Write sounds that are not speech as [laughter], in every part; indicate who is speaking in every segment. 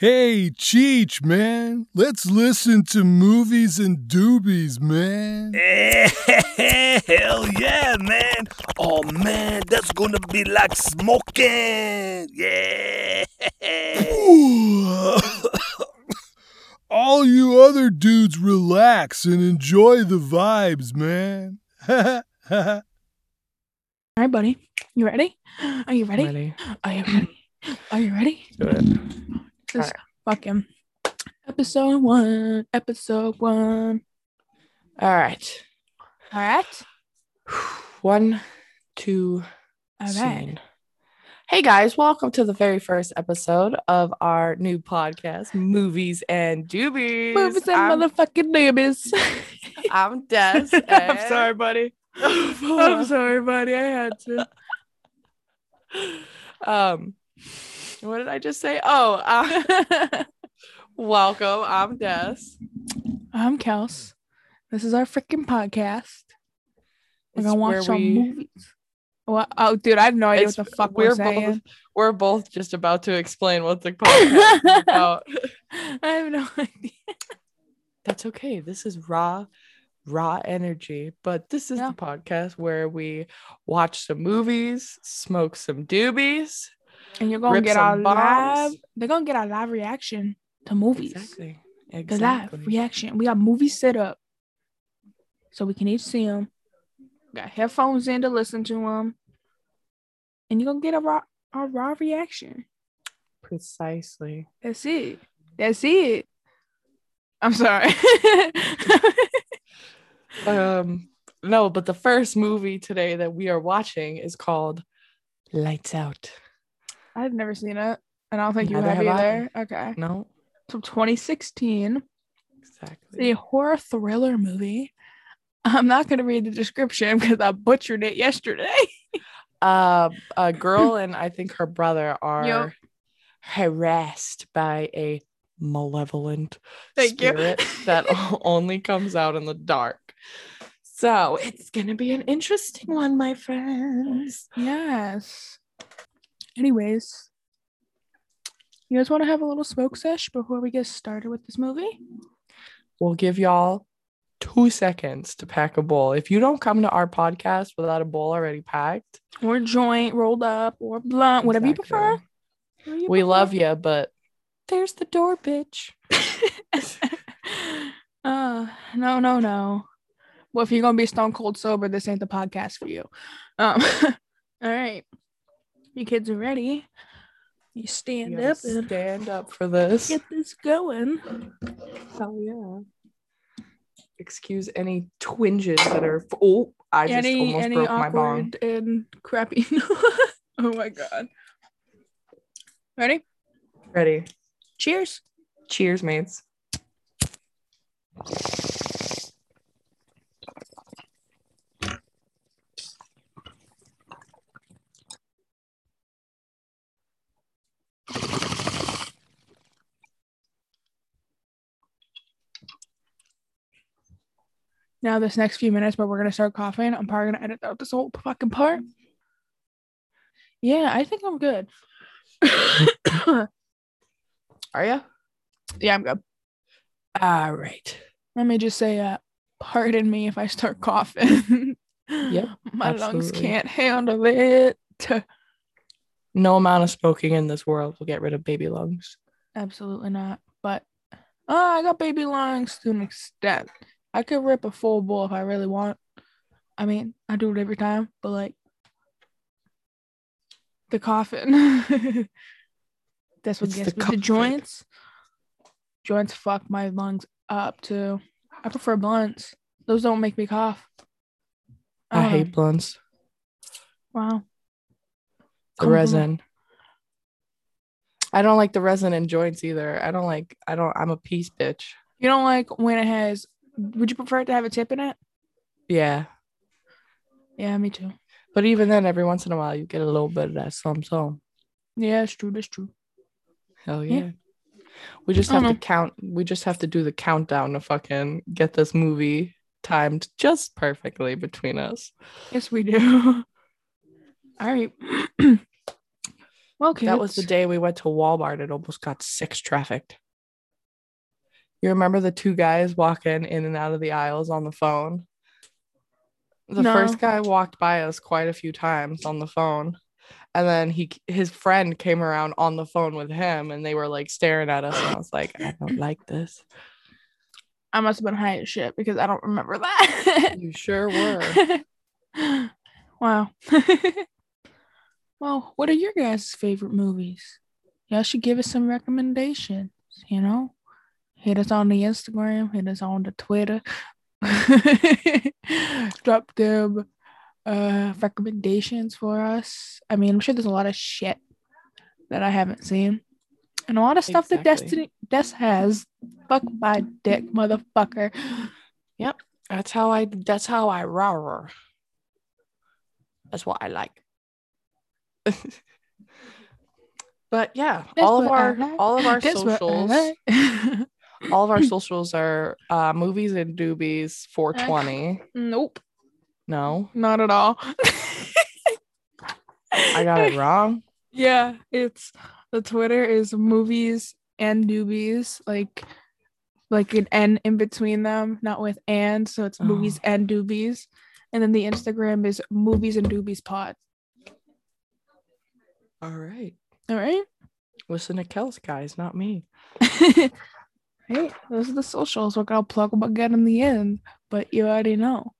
Speaker 1: Hey, Cheech, man. Let's listen to movies and doobies, man. [laughs]
Speaker 2: Hell yeah, man. Oh, man, that's gonna be like smoking. Yeah. [laughs]
Speaker 1: All you other dudes relax and enjoy the vibes, man. [laughs]
Speaker 3: All right, buddy. You ready? Are you ready?
Speaker 4: Ready?
Speaker 3: Are you ready? Are you ready?
Speaker 4: Do it.
Speaker 3: This is fucking episode one. Episode one.
Speaker 4: All right.
Speaker 3: All right.
Speaker 4: One, two,
Speaker 3: All right.
Speaker 4: scene. Hey guys, welcome to the very first episode of our new podcast, Movies and Doobies.
Speaker 3: Movies and
Speaker 4: I'm,
Speaker 3: motherfucking doobies. [laughs]
Speaker 4: I'm Des. [laughs]
Speaker 3: I'm sorry, buddy. [laughs] I'm sorry, buddy. I had to.
Speaker 4: Um, what did I just say? Oh, uh, [laughs] welcome. I'm Des.
Speaker 3: I'm Kels. This is our freaking podcast. We're gonna watch some
Speaker 4: we-
Speaker 3: movies. Oh, dude, I have no idea what the fuck
Speaker 4: we're
Speaker 3: we're saying.
Speaker 4: both we're both just about to explain what the podcast is [laughs] about.
Speaker 3: I have no [laughs] idea.
Speaker 4: That's okay. This is raw, raw energy. But this is
Speaker 3: Yeah.
Speaker 4: the podcast where we watch some movies, smoke some doobies.
Speaker 3: And you're gonna get our live. They're gonna get our live reaction to movies.
Speaker 4: Exactly. Exactly.
Speaker 3: The live reaction. We got movies set up, so we can each see them. Got headphones in to listen to them, and you're gonna get a raw, a raw reaction.
Speaker 4: Precisely.
Speaker 3: That's it. That's it. I'm sorry. [laughs]
Speaker 4: Um, no, but the first movie today that we are watching is called Lights Out.
Speaker 3: I've never seen it, and I don't think you
Speaker 4: Neither
Speaker 3: have
Speaker 4: have I.
Speaker 3: either. Okay.
Speaker 4: No,
Speaker 3: So 2016,
Speaker 4: exactly.
Speaker 3: a horror thriller movie. I'm not gonna read the description because I butchered it yesterday. [laughs]
Speaker 4: Uh, a girl and I think her brother are
Speaker 3: Yup.
Speaker 4: harassed by a malevolent
Speaker 3: Thank you.
Speaker 4: spirit that [laughs] only comes out in the dark. So it's gonna be an interesting one, my friends.
Speaker 3: Yes. Anyways, you guys want to have a little smoke sesh before we get started with this movie?
Speaker 4: We'll give y'all two seconds to pack a bowl. If you don't come to our podcast without a bowl already packed,
Speaker 3: Or joint rolled up, or blunt, whatever you prefer. Whatever you
Speaker 4: We
Speaker 3: prefer.
Speaker 4: love you, but there's the door, bitch. [laughs]
Speaker 3: uh, no, no, no. Well, if you're gonna be stone cold sober, this ain't the podcast for you. Um, [laughs] all right. You kids are ready. You stand
Speaker 4: You
Speaker 3: up and
Speaker 4: stand up for this.
Speaker 3: get this going.
Speaker 4: Hell yeah. Excuse any twinges that are. Oh, I just
Speaker 3: any
Speaker 4: almost
Speaker 3: any
Speaker 4: broke my bong.
Speaker 3: awkward and crappy. [laughs] oh my god. Ready?
Speaker 4: Ready.
Speaker 3: Cheers.
Speaker 4: Cheers, mates.
Speaker 3: Now this next few minutes where we're gonna start coughing, I'm probably gonna edit out this whole fucking part. Yeah, I think I'm good. [coughs]
Speaker 4: Are you?
Speaker 3: yeah, I'm good.
Speaker 4: All right.
Speaker 3: Let me just say, uh, pardon me if I start coughing. [laughs]
Speaker 4: Yep,
Speaker 3: My lungs can't handle it. [laughs]
Speaker 4: No amount of smoking in this world will get rid of baby lungs.
Speaker 3: Absolutely not. But oh, I got baby lungs to an extent. I could rip a full bowl if I really want. I mean, I do it every time, but like the coffin. [laughs] That's what
Speaker 4: It's
Speaker 3: gets
Speaker 4: the
Speaker 3: me. The joints. Joints fuck my lungs up too. I prefer blunts. Those don't make me cough.
Speaker 4: I
Speaker 3: don't
Speaker 4: hate
Speaker 3: um,
Speaker 4: blunts.
Speaker 3: Wow.
Speaker 4: The
Speaker 3: Compliment.
Speaker 4: resin. I don't like the resin in joints either. I don't like. I don't. I'm a peace bitch.
Speaker 3: You don't like when it has. Would you prefer it to have a tip in it?
Speaker 4: Yeah,
Speaker 3: Yeah, me too.
Speaker 4: but even then, every once in a while, you get a little bit of that some some.
Speaker 3: Yeah, it's true. That's true.
Speaker 4: Hell
Speaker 3: Yeah.
Speaker 4: yeah. We just have to count. We just have to do the countdown to fucking get this movie timed just perfectly between us.
Speaker 3: Yes, we do. [laughs] All right. [clears throat] Well, kids.
Speaker 4: That was the day we went to Walmart and almost got six trafficked. You remember the two guys walking in and out of the aisles on the phone? The
Speaker 3: No.
Speaker 4: first guy walked by us quite a few times on the phone. And then he his friend came around on the phone with him and they were like staring at us and I was like, I don't [laughs] like this.
Speaker 3: I must have been high as shit because I don't remember that.
Speaker 4: You sure were. [laughs]
Speaker 3: wow. [laughs] well, what are your guys' favorite movies? Y'all should give us some recommendations, you know? Hit us on the Instagram, hit us on the Twitter. [laughs] Drop them uh recommendations for us. I mean, I'm sure there's a lot of shit that I haven't seen. And a lot of stuff that Destiny Des has. Fuck my dick, motherfucker. Yep.
Speaker 4: That's how I that's how I roar. That's what I like. [laughs] but yeah,
Speaker 3: That's
Speaker 4: all of our
Speaker 3: like.
Speaker 4: all of our
Speaker 3: That's what I
Speaker 4: socials. [laughs] all of our [clears throat] socials are uh movies and doobies 420.
Speaker 3: nope,
Speaker 4: No,
Speaker 3: not at all.
Speaker 4: I got it wrong. [laughs]
Speaker 3: Yeah, it's the Twitter is movies and doobies, like like an N in between them, not with and, so it's movies
Speaker 4: Oh.
Speaker 3: and doobies. And then the Instagram is movies and doobies pod.
Speaker 4: All right.
Speaker 3: All right.
Speaker 4: Listen to Kels, guys, not me. [laughs]
Speaker 3: hey, those are the socials. We're gonna plug them again in the end, but you already know.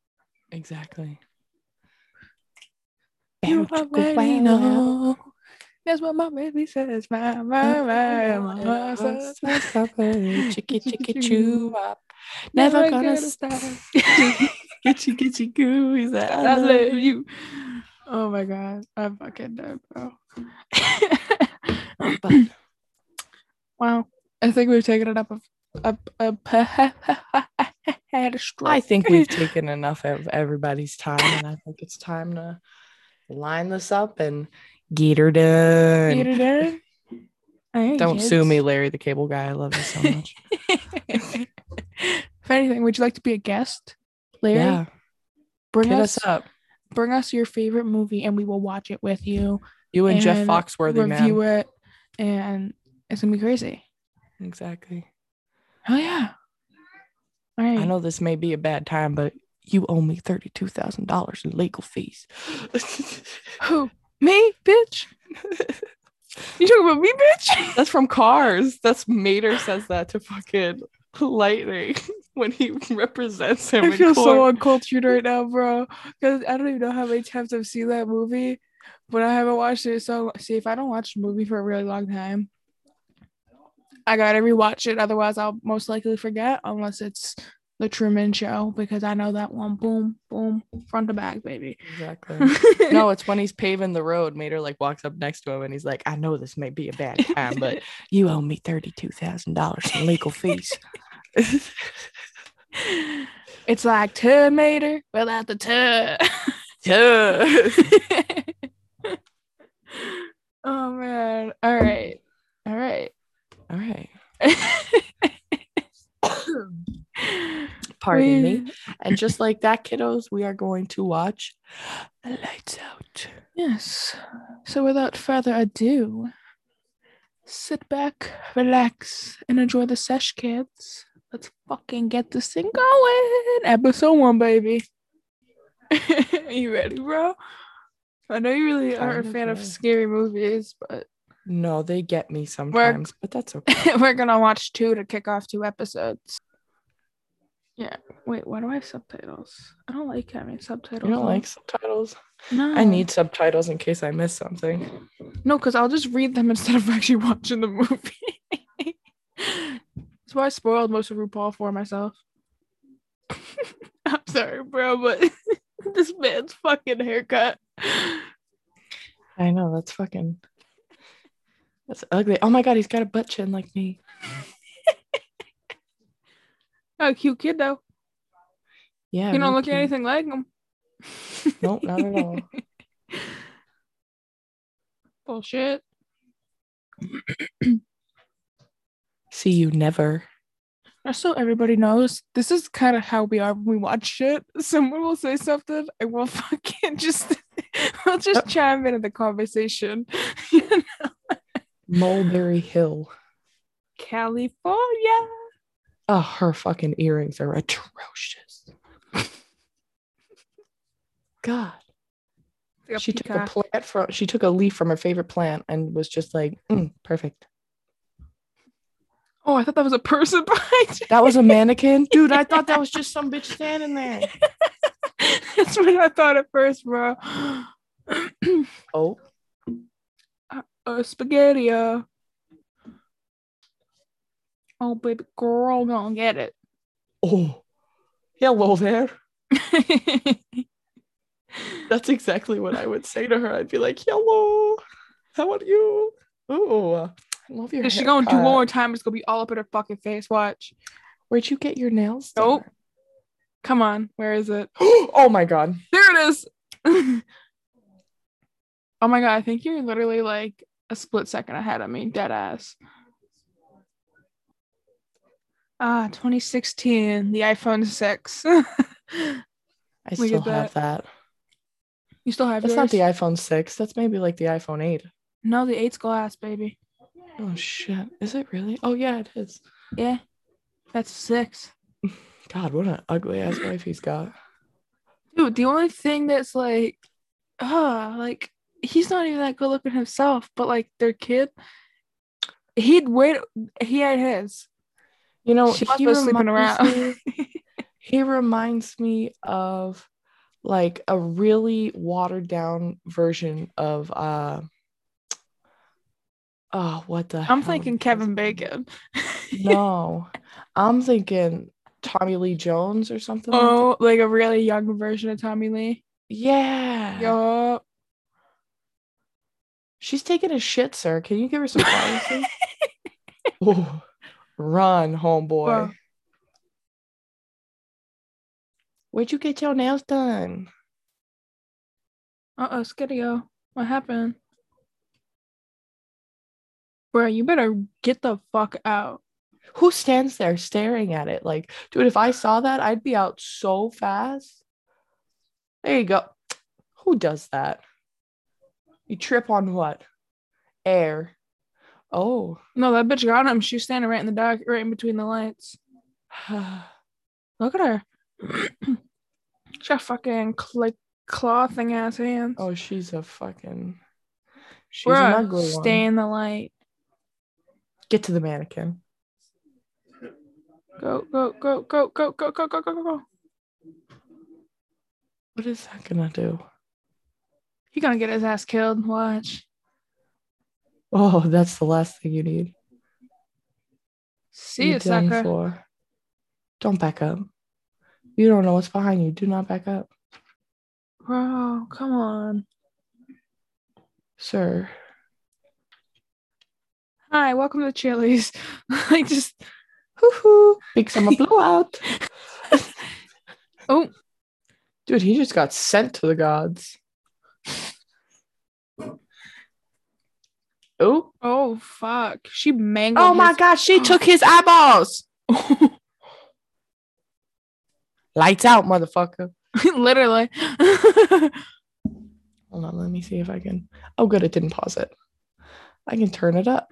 Speaker 4: Exactly.
Speaker 3: You already know. That's what my baby says. My, my, my, my says.
Speaker 4: Chicky chicky chew up. Never gonna stop. Gitchy gitchy goo. He's like,
Speaker 3: I love you. Oh my god, I'm fucking dead, bro. [laughs]
Speaker 4: But
Speaker 3: wow, I think we've taken it up a up up had a [laughs] stroke.
Speaker 4: I think we've [laughs] taken enough of everybody's time, and I think it's time to line this up and get her done.
Speaker 3: Get it in? Alright,
Speaker 4: Don't sue me. Larry the Cable Guy. I love you so much. [laughs]
Speaker 3: if anything, would you like to be a guest, Larry?
Speaker 4: yeah,
Speaker 3: bring
Speaker 4: hit
Speaker 3: us,
Speaker 4: us up.
Speaker 3: bring us your favorite movie, and we will watch it with you.
Speaker 4: You and, Jeff Foxworthy,
Speaker 3: review
Speaker 4: man.
Speaker 3: it, and it's gonna be crazy.
Speaker 4: Exactly.
Speaker 3: Oh yeah. All right.
Speaker 4: I know this may be a bad time, but you owe me thirty-two thousand dollars in legal fees. [laughs]
Speaker 3: Who? Me, bitch? You talking about me, bitch? [laughs]
Speaker 4: That's from Cars. That's Mater says that to fucking Lightning [laughs] when he represents him.
Speaker 3: I feel so uncultured right now, bro. Because I don't even know how many times I've seen that movie, but I haven't watched it. So, see, if I don't watch a movie for a really long time, I gotta rewatch it. Otherwise, I'll most likely forget, unless it's The Truman Show, because I know that one. Boom, boom, front to back, baby.
Speaker 4: Exactly. [laughs] no, it's when he's paving the road. Mater like walks up next to him and he's like, "I know this may be a bad time, but [laughs] you owe me thirty-two thousand dollars in legal fees." [laughs]
Speaker 3: it's like Terminator without the tur.
Speaker 4: yeah.
Speaker 3: oh man. All right. All right.
Speaker 4: All right. Pardon me. And just like that, kiddos, we are going to watch Lights Out.
Speaker 3: Yes. So without further ado, sit back, relax, and enjoy the sesh, kids. Let's fucking get this thing going. Episode one, baby. [laughs] you ready, bro? I know you really aren't a fan of scary movies, but
Speaker 4: No, they get me sometimes, but that's [laughs] okay.
Speaker 3: we're gonna watch two to kick off two episodes. Yeah. Wait, why do I have subtitles? I don't like having subtitles.
Speaker 4: You don't
Speaker 3: on.
Speaker 4: like subtitles?
Speaker 3: No.
Speaker 4: I need subtitles in case I miss something.
Speaker 3: No, because I'll just read them [laughs] instead of actually watching the movie. [laughs] That's why I spoiled most of RuPaul for myself. I'm sorry, bro, but this man's fucking haircut.
Speaker 4: I know that's fucking that's ugly. Oh my god, he's got a butt chin like me. [laughs]
Speaker 3: Oh, cute kid though.
Speaker 4: Yeah.
Speaker 3: you don't look
Speaker 4: cute.
Speaker 3: anything like him. [laughs]
Speaker 4: Nope, not at all. [laughs]
Speaker 3: Bullshit. [clears throat]
Speaker 4: See you never.
Speaker 3: Just so everybody knows, this is kind of how we are when we watch shit. Someone will say something and we'll fucking just we'll just oh. chime in in the conversation.
Speaker 4: Mulberry Hill.
Speaker 3: California.
Speaker 4: Oh, her fucking earrings are atrocious. God.
Speaker 3: Like
Speaker 4: she took a plant from she took a leaf from her favorite plant and was just like "Mm, perfect
Speaker 3: Oh, I thought that was a person [laughs] behind you.
Speaker 4: that was a mannequin [laughs] dude i thought that was just some bitch standing there [laughs]
Speaker 3: That's what I thought at first, bro.
Speaker 4: oh
Speaker 3: uh, spaghetti. Uh. Oh, baby girl, gonna get it.
Speaker 4: oh hello there [laughs] that's exactly what i would say to her i'd be like hello how are you oh i love your
Speaker 3: If she gonna do one more time, it's gonna be all up in her fucking face. Watch.
Speaker 4: where'd you get your nails done?
Speaker 3: Nope. Come on, where is it? [gasps]
Speaker 4: oh my god
Speaker 3: There it is. [laughs] oh my god, I think you're literally like a split second ahead of me, dead ass. Ah, 2016, the iPhone 6. [laughs]
Speaker 4: i
Speaker 3: Look
Speaker 4: still
Speaker 3: at
Speaker 4: have that
Speaker 3: you still have
Speaker 4: that's
Speaker 3: yours?
Speaker 4: not the iphone 6 that's maybe like the iphone 8
Speaker 3: no, the 8's glass, baby.
Speaker 4: oh shit is it really oh yeah it is
Speaker 3: Yeah, that's six. [laughs]
Speaker 4: God, what an ugly ass wife he's got.
Speaker 3: Dude, the only thing that's like, ah, like he's not even that good looking himself, but like their kid, he'd wait. He had his.
Speaker 4: You know,
Speaker 3: She
Speaker 4: he
Speaker 3: was sleeping around.
Speaker 4: me- [laughs] he reminds me of like a really watered down version of uh oh what the
Speaker 3: I'm thinking Kevin? Bacon. [laughs]
Speaker 4: No. I'm thinking Tommy Lee Jones or something. like
Speaker 3: oh, like a really young version of Tommy Lee.
Speaker 4: Yeah.
Speaker 3: Yup.
Speaker 4: She's taking a shit, sir. Can you give her some privacy? oh, run, homeboy.
Speaker 3: Wow.
Speaker 4: Where'd you get your nails done?
Speaker 3: Uh oh, Skiddio. What happened? Bro, you better get the fuck out.
Speaker 4: Who stands there staring at it? Like, dude, if I saw that, I'd be out so fast. There you go. Who does that? You trip on what? Air. Oh.
Speaker 3: No, that bitch got him. She's standing right in the dark, right in between the lights. [sighs] Look at her. [clears throat] she got fucking cl- clothing ass hands.
Speaker 4: oh, she's a fucking. She's an
Speaker 3: Bruh,
Speaker 4: ugly one.
Speaker 3: stay in the light.
Speaker 4: Get to the mannequin.
Speaker 3: Go, go, go, go, go, go, go, go, go, go, go.
Speaker 4: What is that gonna do?
Speaker 3: He gonna get his ass killed. Watch.
Speaker 4: Oh, that's the last thing you need.
Speaker 3: See it, sucker.
Speaker 4: for. Don't back up. You don't know what's behind you. Do not back up,
Speaker 3: Bro, come on.
Speaker 4: sir.
Speaker 3: Hi, welcome to Chili's. [laughs] I just
Speaker 4: Hoo hoo. Big summer blowout.
Speaker 3: oh
Speaker 4: Dude, he just got sent to the gods. Oh,
Speaker 3: oh fuck. She mangled
Speaker 4: oh my
Speaker 3: his-
Speaker 4: gosh, she took his eyeballs. [laughs] Lights out, motherfucker. [laughs]
Speaker 3: Literally. [laughs]
Speaker 4: Hold on, let me see if I can. Oh, good, it didn't pause it. I can turn it up.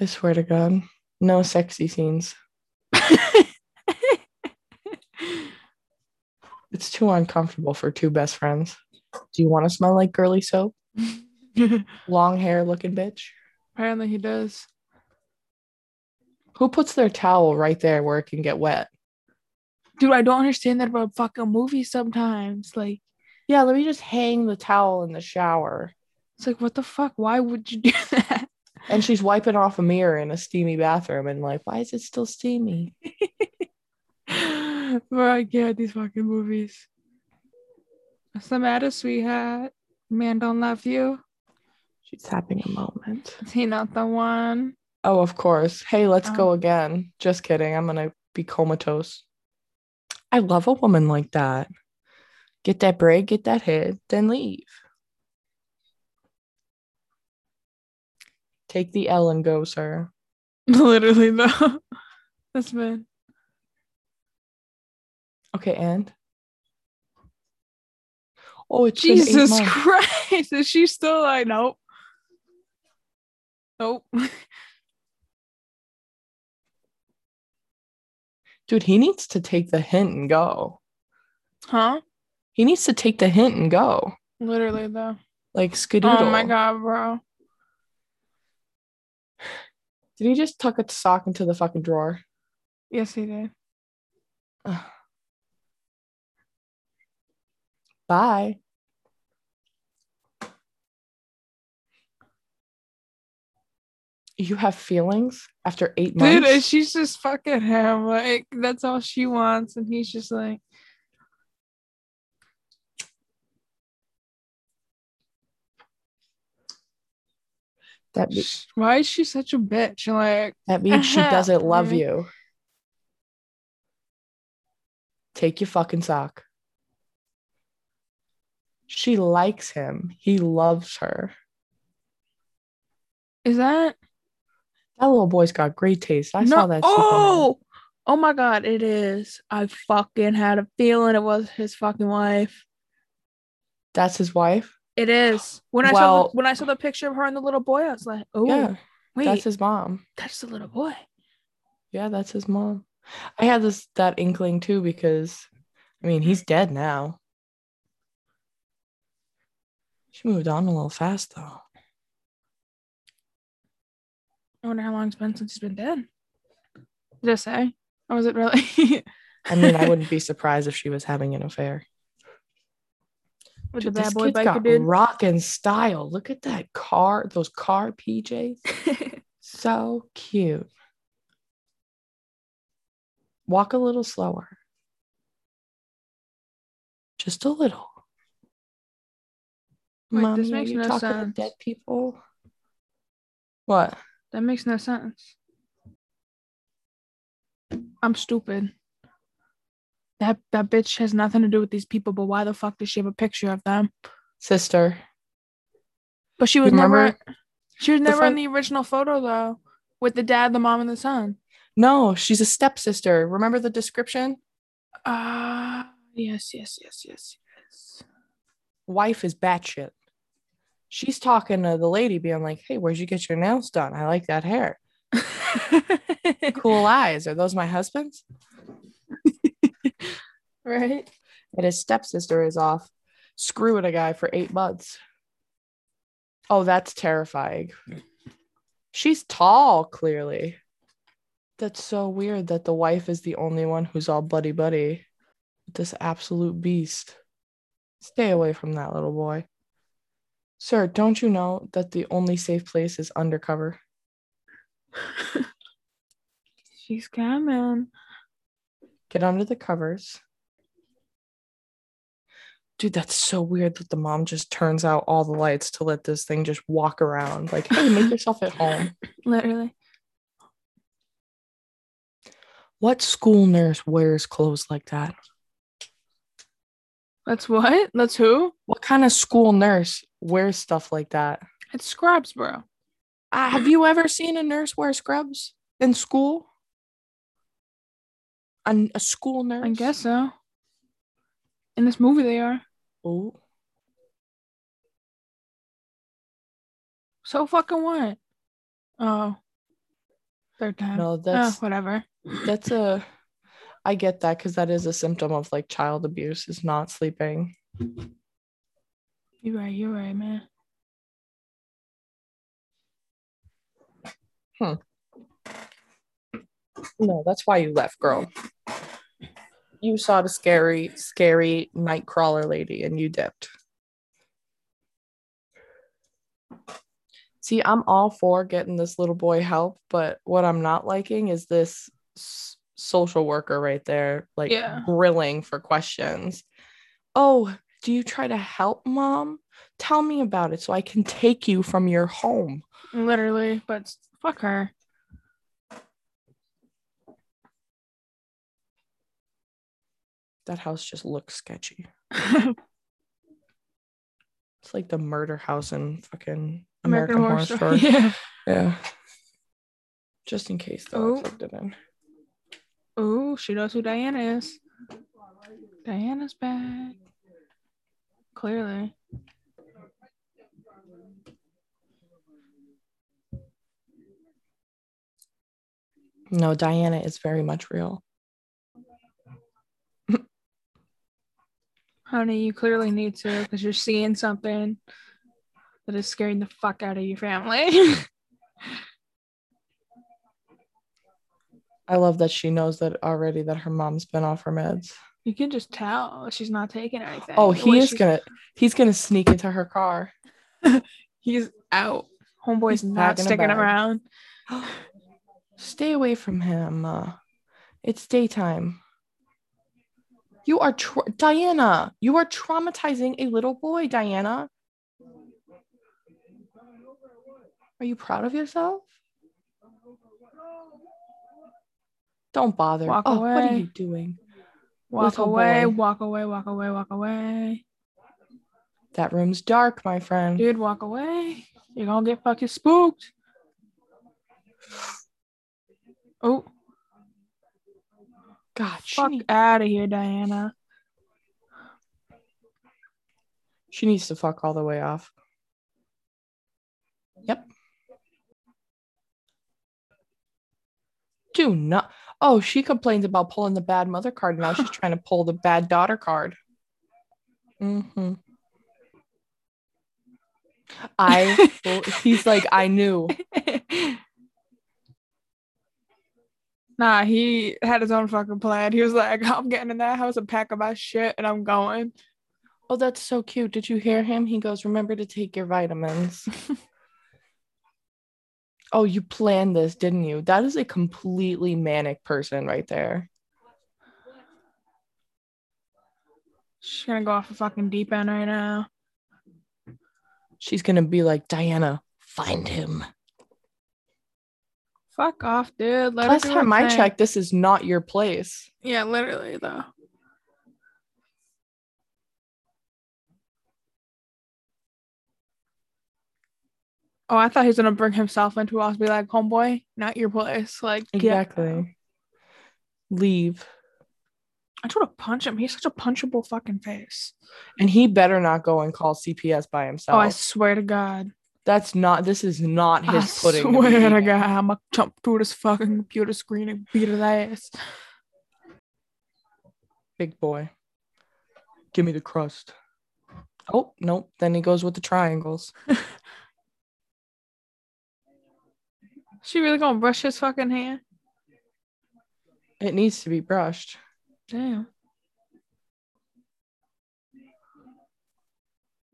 Speaker 4: I swear to God, no sexy scenes. It's too uncomfortable for two best friends. Do you want to smell like girly soap? [laughs] Long hair looking bitch.
Speaker 3: Apparently he does.
Speaker 4: Who puts their towel right there where it can get wet?
Speaker 3: Dude, I don't understand that about fucking movies sometimes. Like,
Speaker 4: Yeah, let me just hang the towel in the shower.
Speaker 3: it's like, what the fuck? Why would you do [laughs] that?
Speaker 4: And she's wiping off a mirror in a steamy bathroom and like, why is it still steamy? [laughs]
Speaker 3: Bro, I get these fucking movies. What's the matter, sweetheart? Man don't love you.
Speaker 4: She's having a moment.
Speaker 3: Is he not the one?
Speaker 4: Oh, of course. Hey, let's
Speaker 3: Oh.
Speaker 4: go again. Just kidding. I'm gonna be comatose. I love a woman like that. Get that bread, get that head, then leave. Take the L and go, sir. [laughs]
Speaker 3: Literally, though. [laughs] That's bad.
Speaker 4: Okay, and Oh, it's
Speaker 3: Jesus. Christ. [laughs] Is she still like, nope. Nope. [laughs]
Speaker 4: Dude, he needs to take the hint and go.
Speaker 3: Huh?
Speaker 4: He needs to take the hint and go.
Speaker 3: Literally, though.
Speaker 4: Like oh skedoodle.
Speaker 3: Oh my God, bro.
Speaker 4: Did he just tuck a sock into the fucking drawer?
Speaker 3: Yes, he did.
Speaker 4: Bye. You have feelings after eight months?
Speaker 3: Dude, and she's just fucking him. Like, that's all she wants. And he's just like,
Speaker 4: that, be-
Speaker 3: why is she such a bitch? Like,
Speaker 4: that [laughs] means she doesn't love you. Take your fucking sock. She likes him. He loves her.
Speaker 3: is that?
Speaker 4: That little boy's got great taste. I saw that.
Speaker 3: Oh, oh my God, it is. I fucking had a feeling it was his fucking wife.
Speaker 4: That's his wife?
Speaker 3: It is. When I saw the, when I saw the picture of her and the little boy, I was like, oh,
Speaker 4: yeah.
Speaker 3: wait,
Speaker 4: That's
Speaker 3: that's,
Speaker 4: his mom.
Speaker 3: That's the little boy.
Speaker 4: Yeah, that's his mom. I had this that inkling too because I mean he's dead now. She moved on a little fast though.
Speaker 3: I wonder how long it's been since he's been dead. Did I say? Or was it really?
Speaker 4: I mean, I wouldn't [laughs] be surprised if she was having an affair.
Speaker 3: With the
Speaker 4: Dude,
Speaker 3: bad
Speaker 4: this
Speaker 3: boy biker
Speaker 4: got
Speaker 3: dude.
Speaker 4: rockin' style. Look at that car, those car PJs. [laughs] So cute. Walk a little slower. Just a little.
Speaker 3: Wait, this
Speaker 4: Mommy, are
Speaker 3: makes
Speaker 4: you
Speaker 3: no
Speaker 4: talking to
Speaker 3: sense.
Speaker 4: dead people? What?
Speaker 3: that makes no sense. I'm stupid. That that bitch has nothing to do with these people, but why the fuck does she have a picture of them?
Speaker 4: Sister.
Speaker 3: But she was never she was never in the original photo though. With the dad, the mom, and the son.
Speaker 4: No, she's a stepsister. Remember the description?
Speaker 3: Ah, yes, yes, yes, yes, yes.
Speaker 4: Wife is batshit. She's talking to the lady, being like, Hey, where'd you get your nails done? I like that hair. [laughs] Cool eyes. Are those my husband's? [laughs]
Speaker 3: right?
Speaker 4: And his stepsister is off screwing a guy for eight months. Oh, that's terrifying. She's tall, clearly. That's so weird that the wife is the only one who's all buddy buddy. with This absolute beast. Stay away from that little boy. Sir, don't you know that the only safe place is undercover? [laughs]
Speaker 3: She's coming.
Speaker 4: Get under the covers. Dude, that's so weird that the mom just turns out all the lights to let this thing just walk around. Like, hey, make [laughs] yourself at home.
Speaker 3: Literally.
Speaker 4: What school nurse wears clothes like that?
Speaker 3: That's what? That's who?
Speaker 4: What kind of school nurse wears stuff like that?
Speaker 3: It's Scrubs, bro.
Speaker 4: Uh, have you ever seen a nurse wear scrubs in school? A, a school nurse?
Speaker 3: I guess so. In this movie, they are.
Speaker 4: Oh,
Speaker 3: So fucking what? Oh. Third time.
Speaker 4: no,
Speaker 3: oh,
Speaker 4: that's
Speaker 3: whatever.
Speaker 4: that's a. I get that because that is a symptom of like child abuse is not sleeping.
Speaker 3: You're right. You're right, man. Hmm.
Speaker 4: No, that's why you left, girl. You saw the scary, scary night crawler lady and you dipped. See, I'm all for getting this little boy help, but what I'm not liking is this social worker right there, like
Speaker 3: Yeah.
Speaker 4: grilling for questions. Oh, do you try to help mom? Tell me about it so I can take you from your home.
Speaker 3: Literally, but fuck her.
Speaker 4: That house just looks sketchy. [laughs] It's like the murder house in fucking American, Horror, Story. [laughs]
Speaker 3: Yeah.
Speaker 4: Yeah. Just in case though,
Speaker 3: Oh.
Speaker 4: I plugged it in.
Speaker 3: Oh, she knows who Diana is. Diana's back. Clearly.
Speaker 4: No, Diana is very much real.
Speaker 3: Honey, you clearly need to because you're seeing something that is scaring the fuck out of your family. [laughs]
Speaker 4: I love that she knows that already that her mom's been off her meds.
Speaker 3: you can just tell she's not taking anything.
Speaker 4: Oh, he is
Speaker 3: she's-
Speaker 4: gonna he's gonna sneak into her car. [laughs]
Speaker 3: He's out. Homeboy's
Speaker 4: He's
Speaker 3: not sticking around. [gasps]
Speaker 4: Stay away from him. Uh, it's daytime. You are tra- Diana. You are traumatizing a little boy, Diana. Are you proud of yourself? Don't bother.
Speaker 3: Walk
Speaker 4: oh, what are you doing?
Speaker 3: Walk away,
Speaker 4: boy.
Speaker 3: walk away, walk away, walk away.
Speaker 4: That room's dark, my friend.
Speaker 3: Dude, walk away. You're gonna get fucking spooked. Oh,
Speaker 4: God,
Speaker 3: fuck
Speaker 4: need-
Speaker 3: out of here, Diana.
Speaker 4: she needs to fuck all the way off. Yep. Do not. Oh, she complains about pulling the bad mother card. Now she's [laughs] trying to pull the bad daughter card. Mm-hmm. I. he's like, I knew. [laughs]
Speaker 3: nah, he had his own fucking plan. He was like, I'm getting in that house and packing my shit and I'm going.
Speaker 4: Oh, that's so cute. Did you hear him? He goes, Remember to take your vitamins. [laughs] oh, you planned this, didn't you? That is a completely manic person right there.
Speaker 3: She's gonna go off a fucking deep end right now.
Speaker 4: She's to be like, Diana, find him.
Speaker 3: Fuck off, dude. Let
Speaker 4: Last time I checked, this is not your place.
Speaker 3: Yeah, literally though. Oh, I thought he was gonna bring himself into us, be like, homeboy, not your place. Like.
Speaker 4: Exactly. Leave.
Speaker 3: I told to punch him. He's such a punchable fucking face.
Speaker 4: And he better not go and call CPS by himself.
Speaker 3: Oh, I swear to God.
Speaker 4: That's not, this is not his
Speaker 3: I
Speaker 4: pudding. be
Speaker 3: swear to. God, I'm gonna jump through this fucking computer screen and beat his ass.
Speaker 4: Big boy. Give me the crust. Oh, nope. Then he goes with the triangles. [laughs]
Speaker 3: She really gonna brush his fucking hair?
Speaker 4: It needs to be brushed.
Speaker 3: Damn.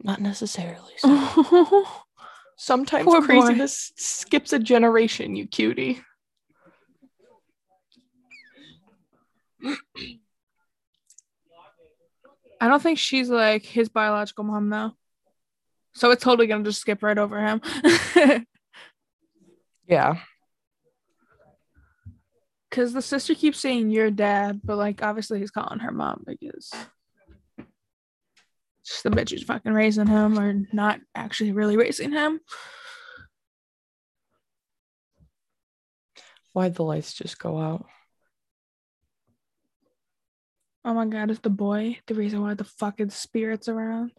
Speaker 4: Not necessarily. so. [laughs] Sometimes
Speaker 3: Poor boy.
Speaker 4: craziness skips a generation, you cutie.
Speaker 3: I don't think she's like his biological mom though. So it's totally gonna just skip right over him. [laughs]
Speaker 4: Yeah.
Speaker 3: Cause the sister keeps saying your dad, but like obviously he's calling her mom because the bitch is fucking raising him or not actually really raising him.
Speaker 4: Why'd the lights just go out?
Speaker 3: Oh my god, is the boy the reason why the fucking spirit's around?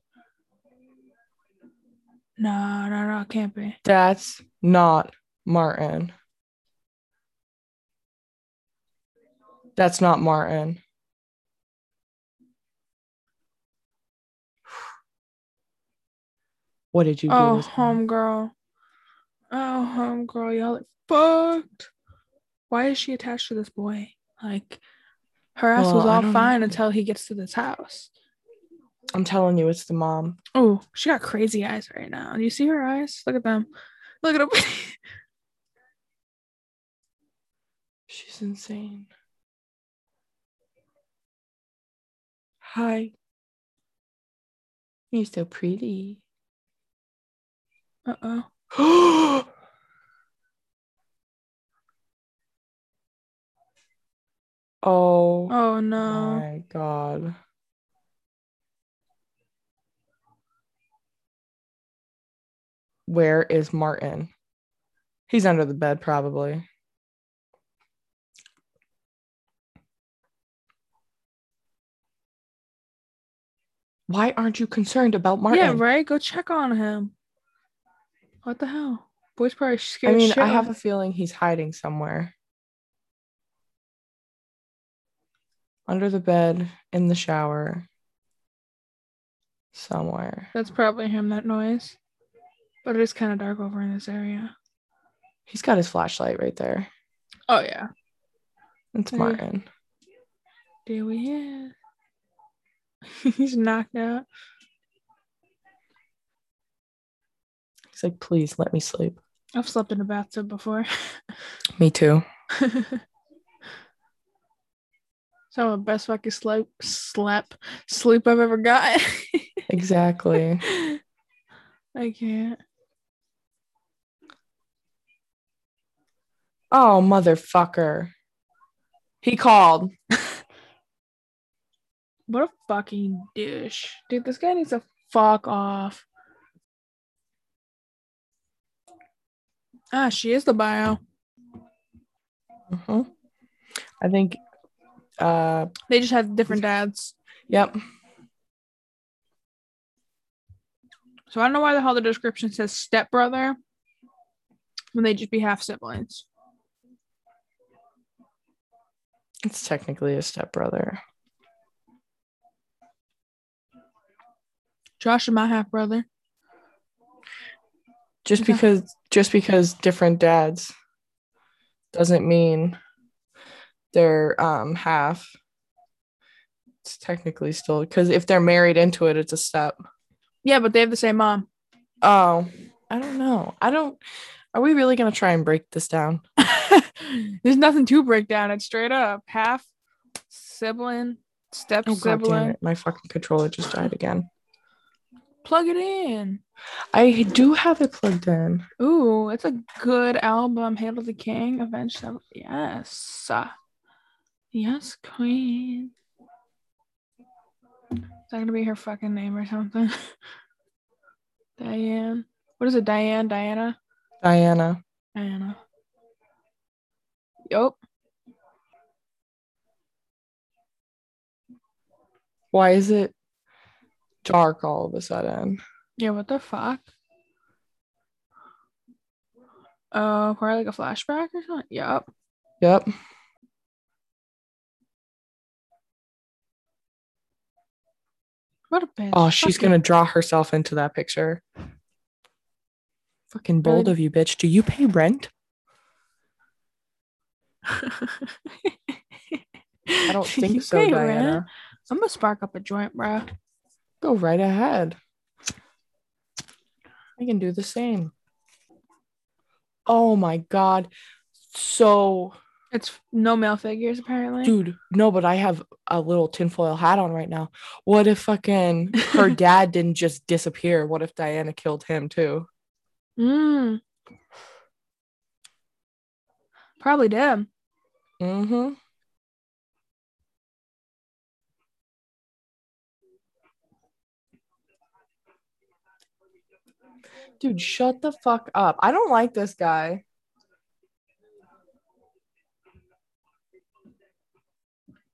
Speaker 3: No, no, no, it can't be.
Speaker 4: That's not Martin. That's not Martin. What did you do?
Speaker 3: Oh, homegirl. Oh, homegirl, y'all are fucked. Why is she attached to this boy? Like, her ass
Speaker 4: Well,
Speaker 3: was all fine
Speaker 4: know.
Speaker 3: until he gets to this house.
Speaker 4: I'm telling you, it's the mom.
Speaker 3: Oh, she got crazy eyes right now. Do you see her eyes? Look at them. Look at them. [laughs]
Speaker 4: She's insane. Hi. You're so pretty.
Speaker 3: uh oh. [gasps]
Speaker 4: oh
Speaker 3: Oh no.
Speaker 4: my god. Where is Martin? He's under the bed, probably. Why aren't you concerned about Martin?
Speaker 3: Yeah, right. Go check on him. What the hell? Boy's probably scared.
Speaker 4: I
Speaker 3: mean,
Speaker 4: I have a feeling he's hiding somewhere. Under the bed, in the shower, somewhere.
Speaker 3: That's probably him. That noise. But it is kind of dark over in this area.
Speaker 4: He's got his flashlight right there.
Speaker 3: Oh yeah.
Speaker 4: It's Martin.
Speaker 3: There we is. [laughs] He's knocked out.
Speaker 4: He's like, please let me sleep.
Speaker 3: I've slept in a bathtub before. [laughs]
Speaker 4: Me too. [laughs]
Speaker 3: Some of the best fucking sleep, slap, sleep I've ever got.
Speaker 4: Exactly.
Speaker 3: I can't.
Speaker 4: Oh, motherfucker. He called.
Speaker 3: What a fucking douche. Dude, this guy needs to fuck off. Ah, she is the bio.
Speaker 4: Mhm. I think, uh,
Speaker 3: They just had different dads.
Speaker 4: yep.
Speaker 3: So I don't know why the hell the description says stepbrother when they just be half siblings.
Speaker 4: It's technically a stepbrother.
Speaker 3: Josh is my half brother.
Speaker 4: Just
Speaker 3: Okay.
Speaker 4: because just because different dads doesn't mean they're um half. It's technically still because if they're married into it, it's a step.
Speaker 3: Yeah, but they have the same mom.
Speaker 4: Oh, I don't know. I don't. Are we really gonna try and break this down? [laughs]
Speaker 3: There's nothing to break down. It's straight up half sibling, step
Speaker 4: Oh
Speaker 3: sibling.
Speaker 4: My fucking controller just died again.
Speaker 3: Plug it in.
Speaker 4: I do have it plugged in.
Speaker 3: Ooh, it's a good album. Hail to the King, Avenged Seven- Yes. Yes, Queen. Is that gonna be her fucking name or something? [laughs] Diane. What is it? Diane? Diana?
Speaker 4: Diana.
Speaker 3: Diana. Yup.
Speaker 4: Why is it dark all of a sudden?
Speaker 3: Yeah, what the fuck? Uh, probably like a flashback or something. Yep.
Speaker 4: Yep.
Speaker 3: What a bitch.
Speaker 4: Oh, she's
Speaker 3: Fucking-
Speaker 4: gonna draw herself into that picture. Fucking bold
Speaker 3: Really?
Speaker 4: of you, bitch. Do you pay rent?
Speaker 3: I [laughs]
Speaker 4: I don't think so, Diana.
Speaker 3: I'm gonna spark up a joint, bro.
Speaker 4: Go right ahead. I can do the same. Oh my god. So,
Speaker 3: It's no male figures apparently.
Speaker 4: dude, no, but I have a little tinfoil hat on right now. What if fucking her [laughs] dad didn't just disappear? What if Diana killed him too?
Speaker 3: Mm. Probably did.
Speaker 4: Mm-hmm. Dude, shut the fuck up. I don't like this guy.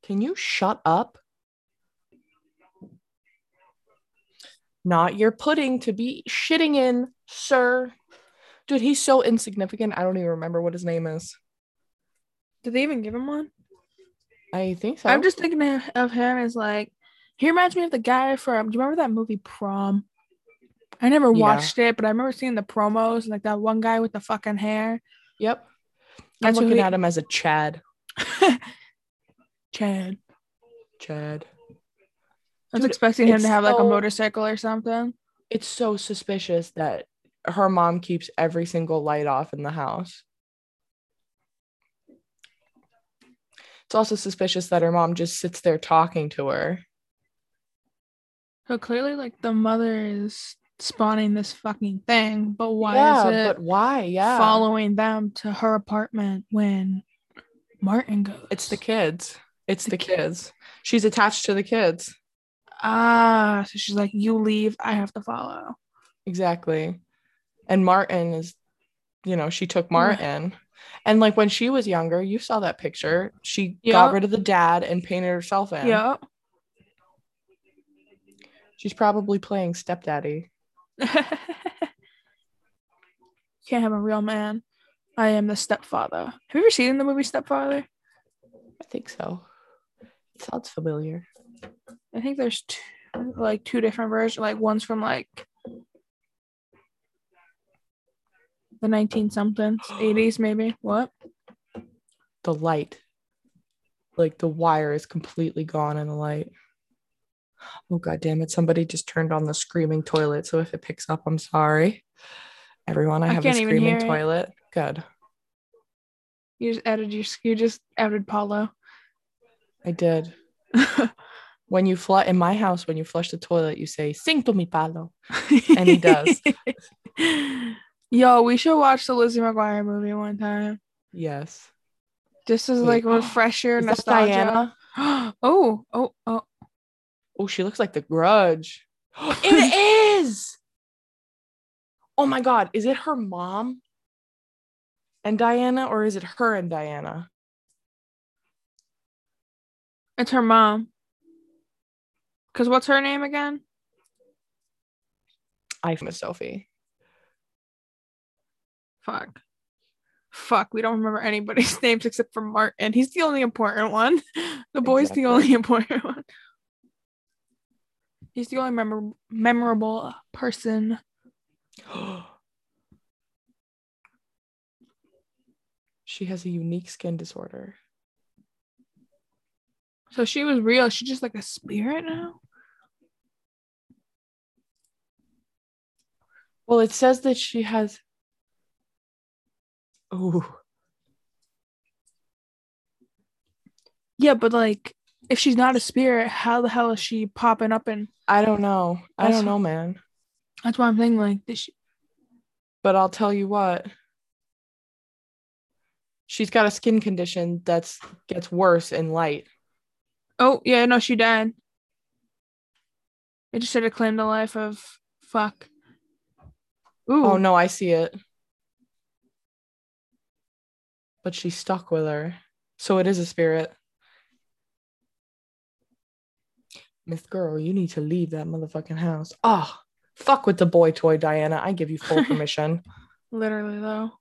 Speaker 4: Can you shut up? Not your pudding to be shitting in, sir. Dude, he's so insignificant. I don't even remember what his name is.
Speaker 3: Did they even give him one?
Speaker 4: I think so.
Speaker 3: I'm just thinking of- him as like he reminds me of the guy from. Do you remember that movie Prom? I never
Speaker 4: Yeah.
Speaker 3: watched it, but I remember seeing the promos, like that one guy with the fucking hair.
Speaker 4: Yep. I'm
Speaker 3: That's
Speaker 4: looking
Speaker 3: he-
Speaker 4: at him as a Chad. [laughs]
Speaker 3: Chad.
Speaker 4: Chad.
Speaker 3: I was
Speaker 4: Dude,
Speaker 3: expecting him to have like a motorcycle or something.
Speaker 4: It's so suspicious that her mom keeps every single light off in the house. It's also suspicious that her mom just sits there talking to her.
Speaker 3: So clearly, like the mother is spawning this fucking thing, but why
Speaker 4: yeah,
Speaker 3: is it
Speaker 4: but why? Yeah.
Speaker 3: following them to her apartment when Martin goes?
Speaker 4: It's the kids. It's the kids. She's attached to the kids.
Speaker 3: ah. So she's like, "You leave, I have to follow."
Speaker 4: Exactly. And Martin is, you know, she took Martin. And like when she was younger, you saw that picture. She
Speaker 3: Yeah.
Speaker 4: got rid of the dad and painted herself in.
Speaker 3: Yep.
Speaker 4: She's probably playing stepdaddy. [laughs]
Speaker 3: Can't have a real man. I am the stepfather. Have you ever seen the movie Stepfather?
Speaker 4: I think so. It sounds familiar.
Speaker 3: I think there's two, like two different versions. Like one's from like the 19 somethings, 80s [gasps] maybe. What?
Speaker 4: The light. Like the wire is completely gone in the light. Oh god damn it. Somebody just turned on the screaming toilet. So if it picks up, I'm sorry. Everyone, I,
Speaker 3: I
Speaker 4: have a
Speaker 3: can't even hear
Speaker 4: screaming
Speaker 3: it.
Speaker 4: toilet. Good.
Speaker 3: You just added your you just added Paulo.
Speaker 4: I did. [laughs] When you flush in my house, when you flush the toilet, you say, Sing to me, Palo. [laughs] And he does.
Speaker 3: Yo, we should watch the Lizzie McGuire movie one time.
Speaker 4: Yes.
Speaker 3: This
Speaker 4: is
Speaker 3: like a refresher, [gasps] nostalgia.
Speaker 4: Diana? [gasps]
Speaker 3: oh, oh, oh.
Speaker 4: Oh, she looks like the grudge. [gasps] it is. Oh my god, is it her mom and Diana, or is it her and Diana?
Speaker 3: It's her mom. Cause what's her name again?
Speaker 4: I miss Sophie.
Speaker 3: Fuck. Fuck, we don't remember anybody's [laughs] names except for Martin. He's the only important one. The boy's
Speaker 4: Exactly.
Speaker 3: the only [laughs] important one. He's the only memor- memorable person. [gasps]
Speaker 4: she has a unique skin disorder.
Speaker 3: So she was real. She's just like a spirit now.
Speaker 4: Well, it says that she has. Oh,
Speaker 3: Yeah, but like, if she's not a spirit, how the hell is she popping up? And
Speaker 4: I don't know. I don't know, man.
Speaker 3: that's why I'm thinking like, did she?
Speaker 4: But I'll tell you what. She's got a skin condition that's gets worse in light.
Speaker 3: Oh yeah, no, she died. It just said it claimed the life of fuck. Ooh,
Speaker 4: Oh no, I see it. But she's stuck with her. So it is a spirit. Miss Girl, you need to leave that motherfucking house. Oh, fuck with the boy toy, Diana. I give you full [laughs] permission.
Speaker 3: literally though.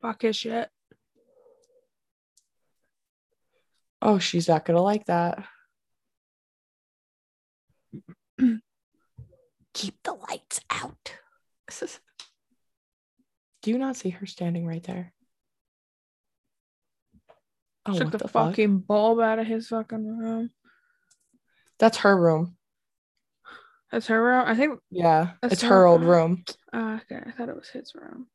Speaker 3: Fuck his shit.
Speaker 4: oh, she's not gonna like that. [clears throat] Keep the lights out. [laughs] Do you not see her standing right there? Oh,
Speaker 3: Took
Speaker 4: what
Speaker 3: the,
Speaker 4: the fuck?
Speaker 3: fucking bulb out of his fucking room.
Speaker 4: That's her room.
Speaker 3: That's her room. I think.
Speaker 4: Yeah, it's
Speaker 3: her
Speaker 4: her old
Speaker 3: room. Uh, okay, I thought it was his room.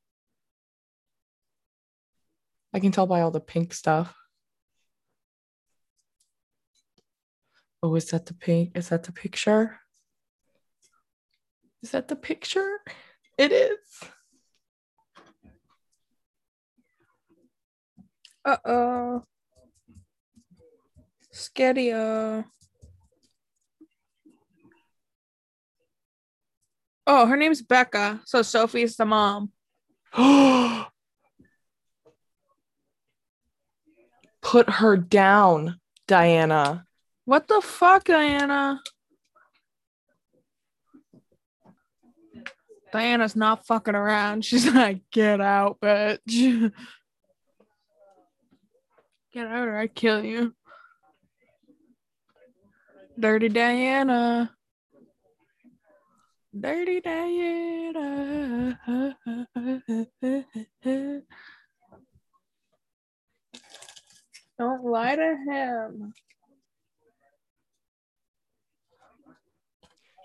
Speaker 4: I can tell by all the pink stuff. Oh, is that the pink? Is that the picture? Is that the picture? It is.
Speaker 3: Uh oh. Skedio. Oh, her name's Becca. So Sophie's the mom. [gasps]
Speaker 4: Put her down, Diana.
Speaker 3: What the fuck, Diana? Diana's not fucking around. [laughs] She's like, get out, bitch. [laughs] Get out or I kill you. Dirty Diana. Dirty Diana. Don't lie to him.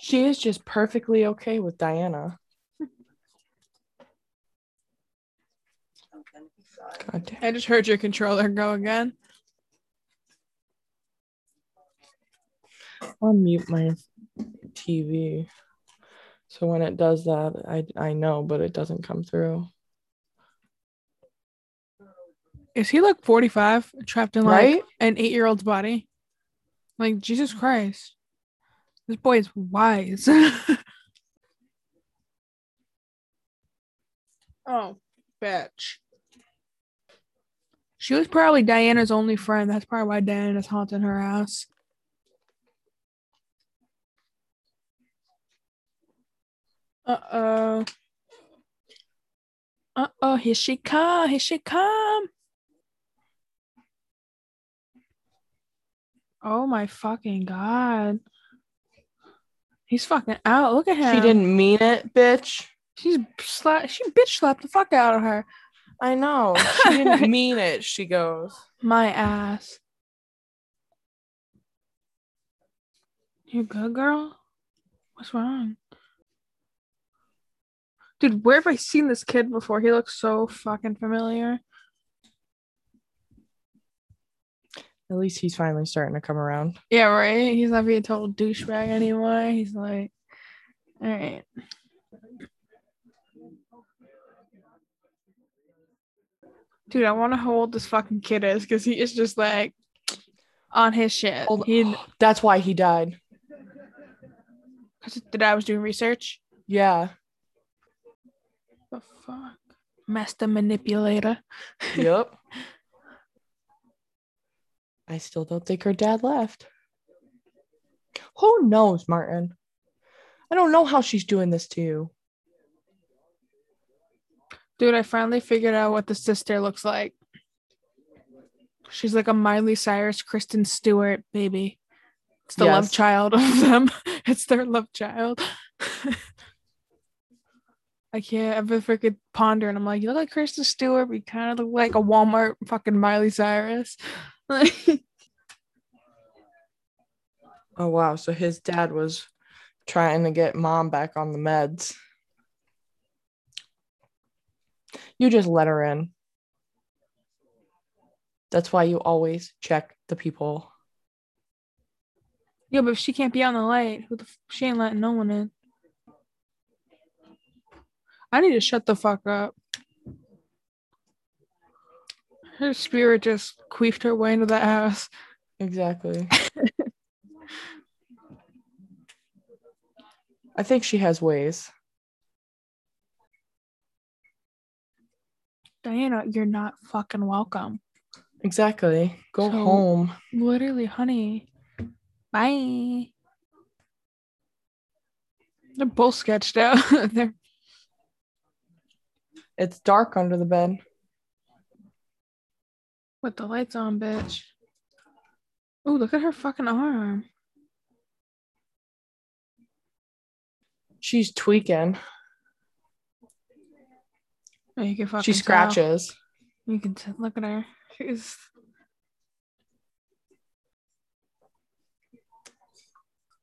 Speaker 4: She is just perfectly okay with Diana. God damn.
Speaker 3: I just heard your controller go again.
Speaker 4: I'll mute my TV. So when it does that, I I know, but it doesn't come through.
Speaker 3: Is he like 45 trapped in like
Speaker 4: Right?
Speaker 3: an eight year old's body? Like, Jesus Christ. This boy is wise. [laughs] oh, bitch. She was probably Diana's only friend. That's probably why Diana's haunting her house. Uh oh. Uh oh, here she come. Here she come. Oh my fucking god. He's fucking out. Look at him.
Speaker 4: She didn't mean it, bitch.
Speaker 3: She's sla- she bitch slapped the fuck out of her.
Speaker 4: I know. She didn't [laughs] mean it, she goes.
Speaker 3: My ass. You good, girl? What's wrong? Dude, where have I seen this kid before? He looks so fucking familiar.
Speaker 4: At least he's finally starting to come around.
Speaker 3: Yeah, right. He's not being a total douchebag anymore. He's like, all right. Dude, I wonder how old this fucking kid is because he is just like on his shit.
Speaker 4: Hold-
Speaker 3: He,
Speaker 4: That's why he died.
Speaker 3: cause the dad was doing research.
Speaker 4: Yeah.
Speaker 3: The fuck? Master manipulator.
Speaker 4: Yep. [laughs] I still don't think her dad left. Who knows, Martin? I don't know how she's doing this to you.
Speaker 3: Dude, I finally figured out what the sister looks like. She's like a Miley Cyrus, Kristen Stewart baby. It's the love child of them. [laughs] It's their love child. [laughs] I can't ever freaking ponder, and I'm like, you look like Kristen Stewart, but you kind of look like a Walmart fucking Miley Cyrus. [laughs]
Speaker 4: Oh wow, so his dad was trying to get mom back on the meds. You just let her in. That's why you always check the people.
Speaker 3: yeah, but if she can't be on the light, who the f- she ain't letting no one in. I need to shut the fuck up. Her spirit just queefed her way into the house.
Speaker 4: Exactly. [laughs] I think she has ways.
Speaker 3: Diana, you're not fucking welcome.
Speaker 4: Exactly. Go
Speaker 3: So-
Speaker 4: home.
Speaker 3: Literally, honey. Bye. They're both sketched out. [laughs] They're
Speaker 4: It's dark under the bed.
Speaker 3: with the lights on, bitch. Oh, look at her fucking arm.
Speaker 4: She's tweaking.
Speaker 3: Oh, you can fucking
Speaker 4: She
Speaker 3: tell.
Speaker 4: scratches.
Speaker 3: You can t- look at her. She's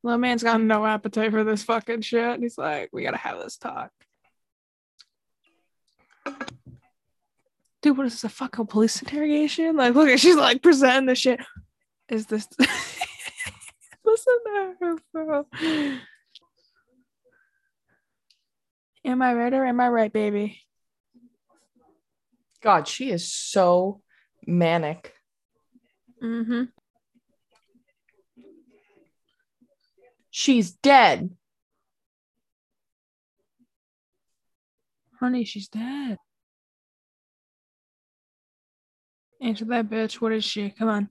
Speaker 3: Little man's got no appetite for this fucking shit. He's like, we gotta have this talk. Dude, what is this? A fucking police interrogation? Like, look at she's like presenting the shit. Is this [laughs] listen to her, bro? Am I right or am I right, baby?
Speaker 4: God, she is so manic.
Speaker 3: Mm-hmm.
Speaker 4: She's dead.
Speaker 3: Honey, she's dead. Answer that bitch. What is she? Come on.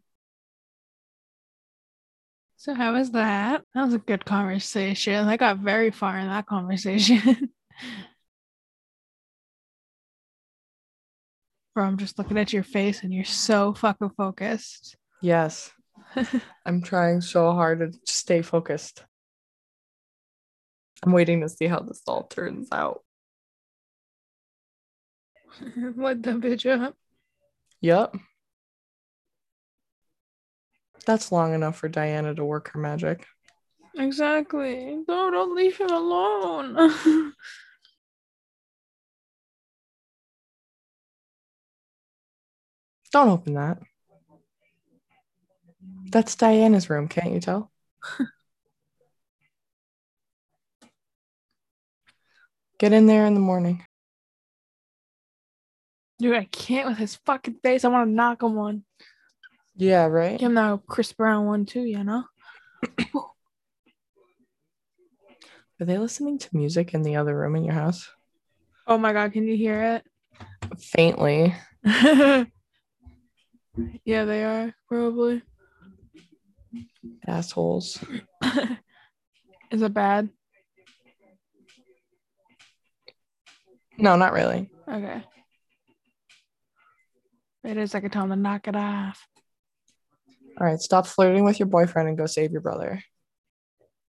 Speaker 3: So how was that? That was a good conversation. I got very far in that conversation. [laughs] Bro, I'm just looking at your face and you're so fucking focused.
Speaker 4: Yes. [laughs] I'm trying so hard to stay focused. I'm waiting to see how this all turns out. [laughs]
Speaker 3: what the bitch up?
Speaker 4: Yep. That's long enough for Diana to work her magic.
Speaker 3: Exactly. No, don't leave him alone. [laughs]
Speaker 4: Don't open that. That's Diana's room, can't you tell? [laughs] Get in there in the morning.
Speaker 3: Dude, I can't with his fucking face. I want to knock him one.
Speaker 4: Yeah, right?
Speaker 3: Give him that Chris Brown one too, you know? [coughs]
Speaker 4: Are they listening to music in the other room in your house?
Speaker 3: Oh my god, can you hear it? Faintly. [laughs] yeah, they are, probably.
Speaker 4: Assholes. [coughs]
Speaker 3: Is it bad?
Speaker 4: No, not really.
Speaker 3: Okay. It is. Like I could tell him to knock it off.
Speaker 4: All right, stop flirting with your boyfriend and go save your brother.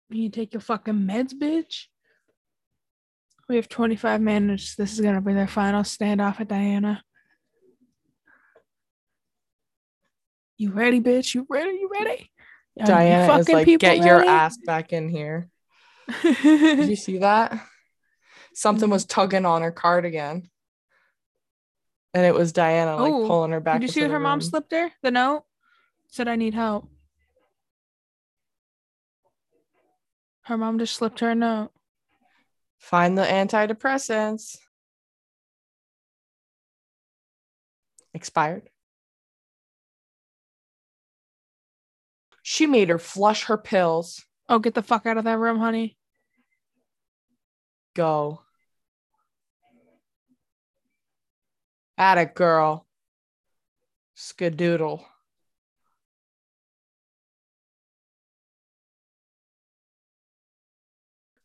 Speaker 3: You take your fucking meds, bitch. We have 25 minutes. This is gonna be their final standoff at Diana. You ready, bitch? You ready? You ready? Are you
Speaker 4: Diana is like, get your ass back in here. Did you [laughs] see that? Something was tugging on her cardigan. And it was Diana like
Speaker 3: Oh,
Speaker 4: pulling her back.
Speaker 3: Did you see what her mom slipped her? The note said, "I need help." Her mom just slipped her a note.
Speaker 4: Find the antidepressants. Expired. She made her flush her pills.
Speaker 3: Oh, get the fuck out of that room, honey.
Speaker 4: Go. At it, girl. Skadoodle.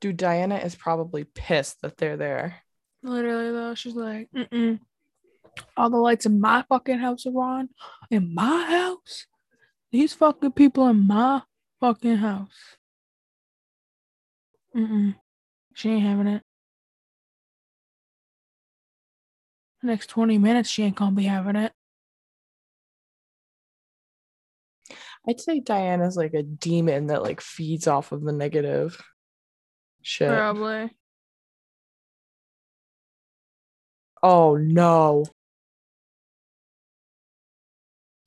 Speaker 4: Dude, Diana is probably pissed that they're there.
Speaker 3: Literally though, she's like, Mm-mm. all the lights in my fucking house are on. In my house, these fucking people in my fucking house. Mm-mm. She ain't having it. Next twenty minutes, she ain't gonna be having it.
Speaker 4: I'd say Diana's like a demon that like feeds off of the negative shit.
Speaker 3: Probably.
Speaker 4: Oh no.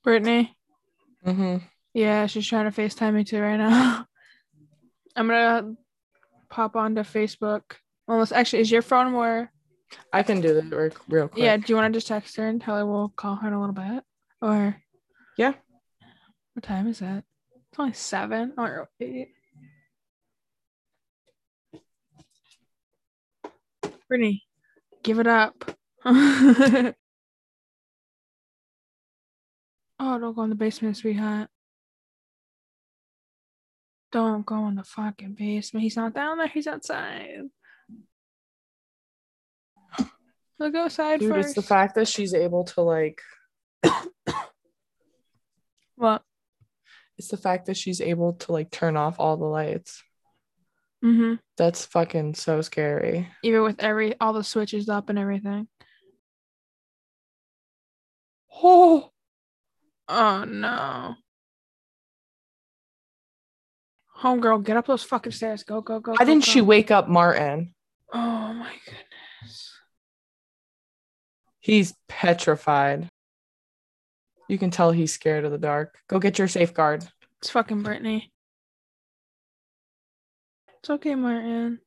Speaker 3: Brittany.
Speaker 4: hmm
Speaker 3: Yeah, she's trying to FaceTime me too right now. [laughs] I'm gonna pop onto Facebook. Almost actually, is your phone more?
Speaker 4: I can do that real, real quick.
Speaker 3: Yeah, do you want to just text her and tell her we'll call her in a little bit? Or
Speaker 4: Yeah.
Speaker 3: what time is it? It's only seven oh, or eight. Brittany, give it up. [laughs] oh, don't go in the basement, sweetheart. Don't go in the fucking basement. He's not down there. He's outside. We'll go outside
Speaker 4: Dude,
Speaker 3: first.
Speaker 4: it's the fact that she's able to like [coughs]
Speaker 3: What?
Speaker 4: it's the fact that she's able to like turn off all the lights.
Speaker 3: Mm-hmm.
Speaker 4: That's fucking so scary.
Speaker 3: Even with every all the switches up and everything.
Speaker 4: Oh,
Speaker 3: Oh no. Homegirl, get up those fucking stairs. Go, go, go.
Speaker 4: why
Speaker 3: go,
Speaker 4: didn't
Speaker 3: go.
Speaker 4: she wake up Martin?
Speaker 3: Oh my goodness.
Speaker 4: He's petrified. You can tell he's scared of the dark. Go get your safeguard.
Speaker 3: It's fucking Brittany. It's okay, Martin.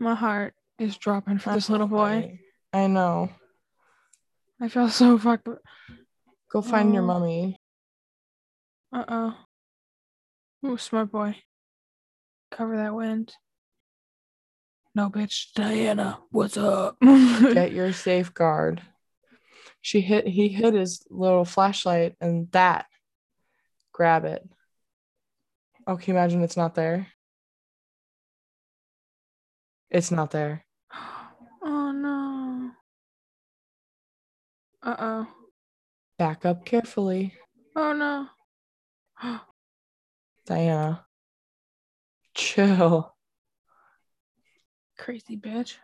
Speaker 3: My heart is dropping for this little boy.
Speaker 4: I know.
Speaker 3: I feel so fucked.
Speaker 4: Go find your
Speaker 3: Oh.
Speaker 4: mummy.
Speaker 3: Uh oh. Ooh, smart boy. Cover that wind. No, bitch. Diana, what's up? [laughs]
Speaker 4: Get your safeguard. She hit he hit his little flashlight and that. Grab it. Oh, can you imagine it's not there? It's not there. [gasps]
Speaker 3: oh no. Uh oh.
Speaker 4: Back up carefully.
Speaker 3: Oh no. [gasps]
Speaker 4: Diana. Chill.
Speaker 3: Crazy bitch.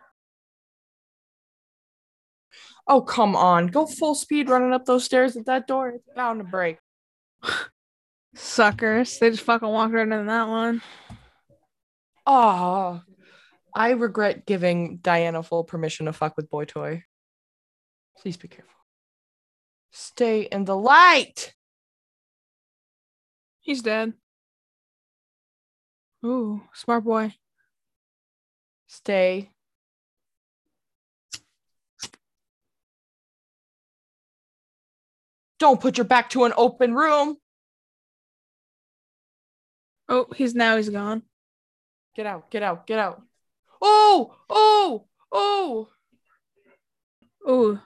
Speaker 4: Oh, come on. Go full speed running up those stairs at that door. It's bound to break.
Speaker 3: Suckers. They just fucking walked right into that one.
Speaker 4: Oh, I regret giving Diana full permission to fuck with Boy Toy. Please be careful. Stay in the light.
Speaker 3: He's dead. Ooh, smart boy.
Speaker 4: Stay. Don't put your back to an open room.
Speaker 3: Oh, he's now he's gone.
Speaker 4: Get out, get out, get out. Oh, oh, oh.
Speaker 3: oh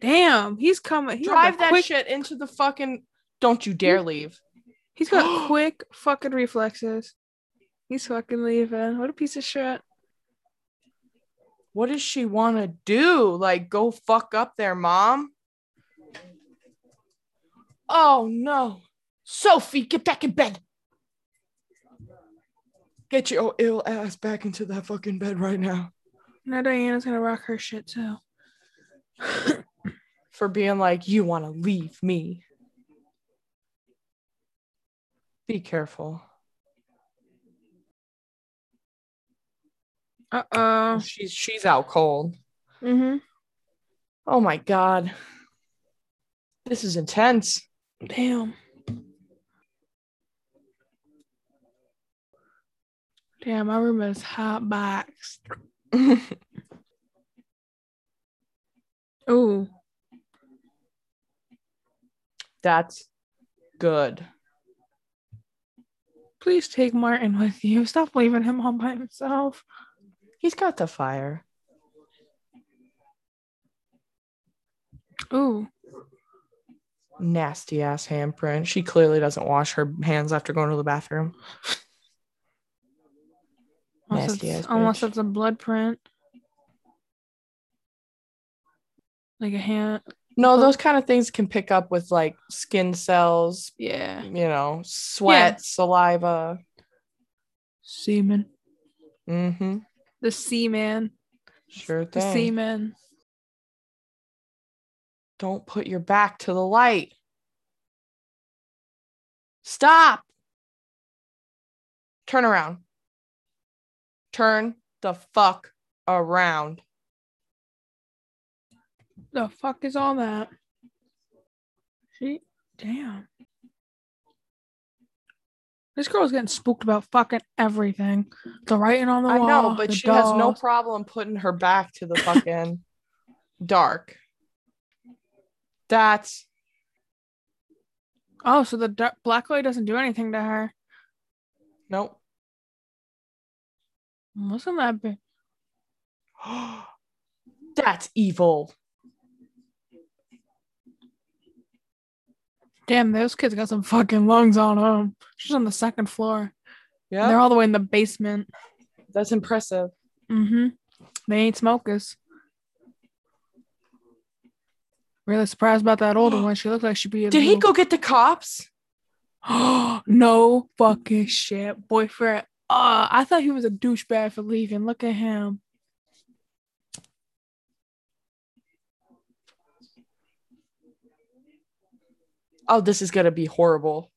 Speaker 3: Damn, he's coming. He got
Speaker 4: Drive that
Speaker 3: quick,
Speaker 4: shit into the fucking. Don't you dare leave.
Speaker 3: He's got [gasps] quick fucking reflexes. He's fucking leaving. What a piece of shit.
Speaker 4: What does she want to do? Like, go fuck up there, mom? Oh no. Sophie, get back in bed. Get your ill ass back into that fucking bed right now.
Speaker 3: Now Diana's gonna rock her shit too. [coughs]
Speaker 4: For being like, you want to leave me. Be careful.
Speaker 3: Uh oh.
Speaker 4: She's she's out cold.
Speaker 3: Mm-hmm.
Speaker 4: Oh my god. This is intense.
Speaker 3: Damn. Damn, my room is hot boxed. [laughs] Ooh.
Speaker 4: That's good.
Speaker 3: Please take Martin with you. Stop leaving him all by himself.
Speaker 4: He's got the fire.
Speaker 3: Ooh.
Speaker 4: Nasty ass handprint. She clearly doesn't wash her hands after going to the bathroom.
Speaker 3: Unless,
Speaker 4: Nasty ass
Speaker 3: unless it's a blood print. Like a hand.
Speaker 4: No, those kind of things can pick up with like skin cells,
Speaker 3: Yeah.
Speaker 4: you know, sweat, saliva.
Speaker 3: Semen.
Speaker 4: Mm-hmm.
Speaker 3: The seaman.
Speaker 4: Sure thing.
Speaker 3: The seaman.
Speaker 4: Don't put your back to the light. Stop. Turn around. Turn the fuck around.
Speaker 3: The fuck is all that? She damn. This girl's getting spooked about fucking everything. The writing on the
Speaker 4: I
Speaker 3: wall.
Speaker 4: I know, but she has no problem putting her back to the fucking [laughs] dark. That's
Speaker 3: Oh, so the dark, black light doesn't do anything to her.
Speaker 4: nope.
Speaker 3: Wasn't that big? [gasps]
Speaker 4: That's evil.
Speaker 3: Damn, those kids got some fucking lungs on them. She's on the second floor.
Speaker 4: Yeah,
Speaker 3: They're all the way in the basement.
Speaker 4: that's impressive.
Speaker 3: Mm-hmm. They ain't smokers. Really surprised about that older [gasps] one. She looked like she'd be. a
Speaker 4: Did he go get the cops? [gasps]
Speaker 3: no fucking shit, boyfriend. Uh, I thought he was a douchebag for leaving. Look at him.
Speaker 4: Oh, this is gonna be horrible.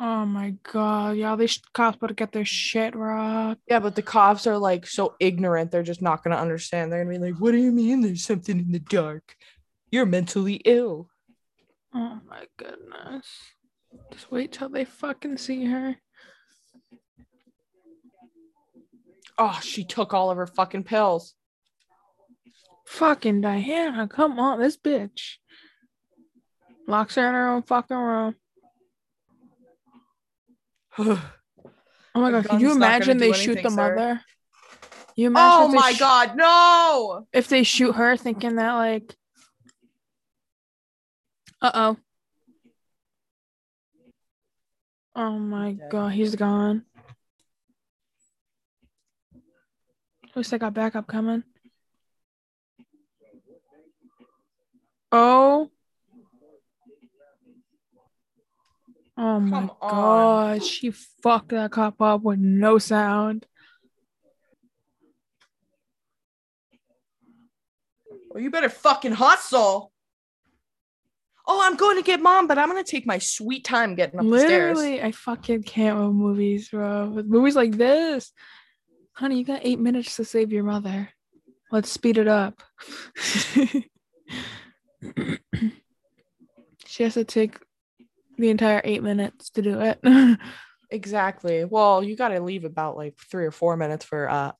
Speaker 3: Oh my god, y'all! These cops better get their shit rocked.
Speaker 4: Yeah, but the cops are like so ignorant, they're just not gonna understand. They're gonna be like, What do you mean there's something in the dark? You're mentally ill.
Speaker 3: Oh my goodness. Just wait till they fucking see her.
Speaker 4: Oh, she took all of her fucking pills.
Speaker 3: Fucking Diana, come on, this bitch. Locks her in her own fucking room. [sighs] Oh my god, can you
Speaker 4: gun's not gonna
Speaker 3: imagine they shoot the
Speaker 4: sir.
Speaker 3: mother? You imagine
Speaker 4: oh my
Speaker 3: sh-
Speaker 4: god, no!
Speaker 3: if they shoot her thinking that like uh-oh. Oh my
Speaker 4: Dead.
Speaker 3: god, he's gone. At least I got backup coming. Oh. Oh my
Speaker 4: Come on.
Speaker 3: god, she fucked that cop up with no sound.
Speaker 4: Well, you better fucking hustle. Oh, I'm going to get mom, but I'm gonna take my sweet time getting up the stairs.
Speaker 3: Literally, I fucking can't with movies, bro. With movies like this, honey, you got eight minutes to save your mother. Let's speed it up. [laughs] [clears throat] she has to take the entire eight minutes to do it. [laughs]
Speaker 4: Exactly. Well, you gotta leave about like three or four minutes for uh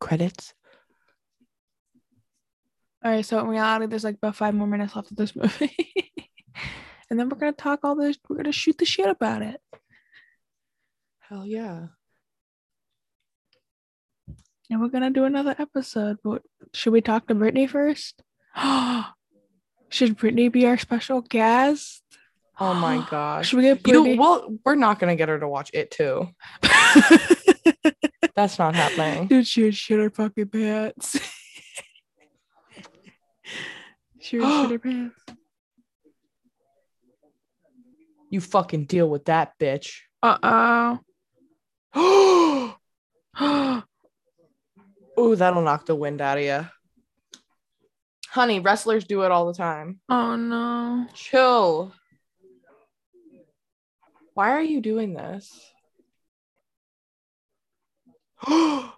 Speaker 4: credits.
Speaker 3: all right, so in reality, there's like about five more minutes left of this movie, [laughs] and then we're gonna talk all this. We're gonna shoot the shit about it.
Speaker 4: Hell yeah.
Speaker 3: And we're gonna do another episode, but should we talk to Brittany first? [gasps] [gasps] should Brittany be our special guest?
Speaker 4: Oh my [gasps] gosh.
Speaker 3: Should we get
Speaker 4: You
Speaker 3: Brittany?
Speaker 4: well, we're not gonna get her to watch it too. [laughs] That's not happening.
Speaker 3: Dude, she would shit her fucking pants. [laughs] she would shit her [gasps] pants.
Speaker 4: You fucking deal with that, bitch.
Speaker 3: Uh
Speaker 4: oh,
Speaker 3: oh.
Speaker 4: that'll knock the wind out of you. Honey, wrestlers do it all the time.
Speaker 3: oh no.
Speaker 4: Chill. Why are you doing this? [gasps]
Speaker 3: Oh,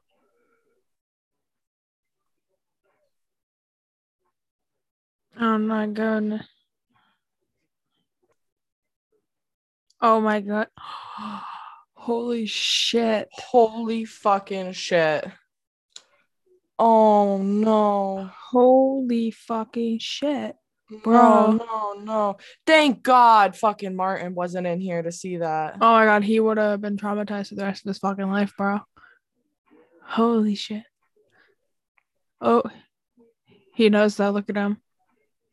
Speaker 3: oh my god. Oh my god. Holy shit.
Speaker 4: Holy fucking shit. Oh no.
Speaker 3: Holy fucking shit.
Speaker 4: Bro,
Speaker 3: Bro.
Speaker 4: no, no. Thank God fucking Martin wasn't in here to see that.
Speaker 3: Oh my god, he would have been traumatized for the rest of his fucking life, bro. Holy shit. Oh, he knows that. Look at him.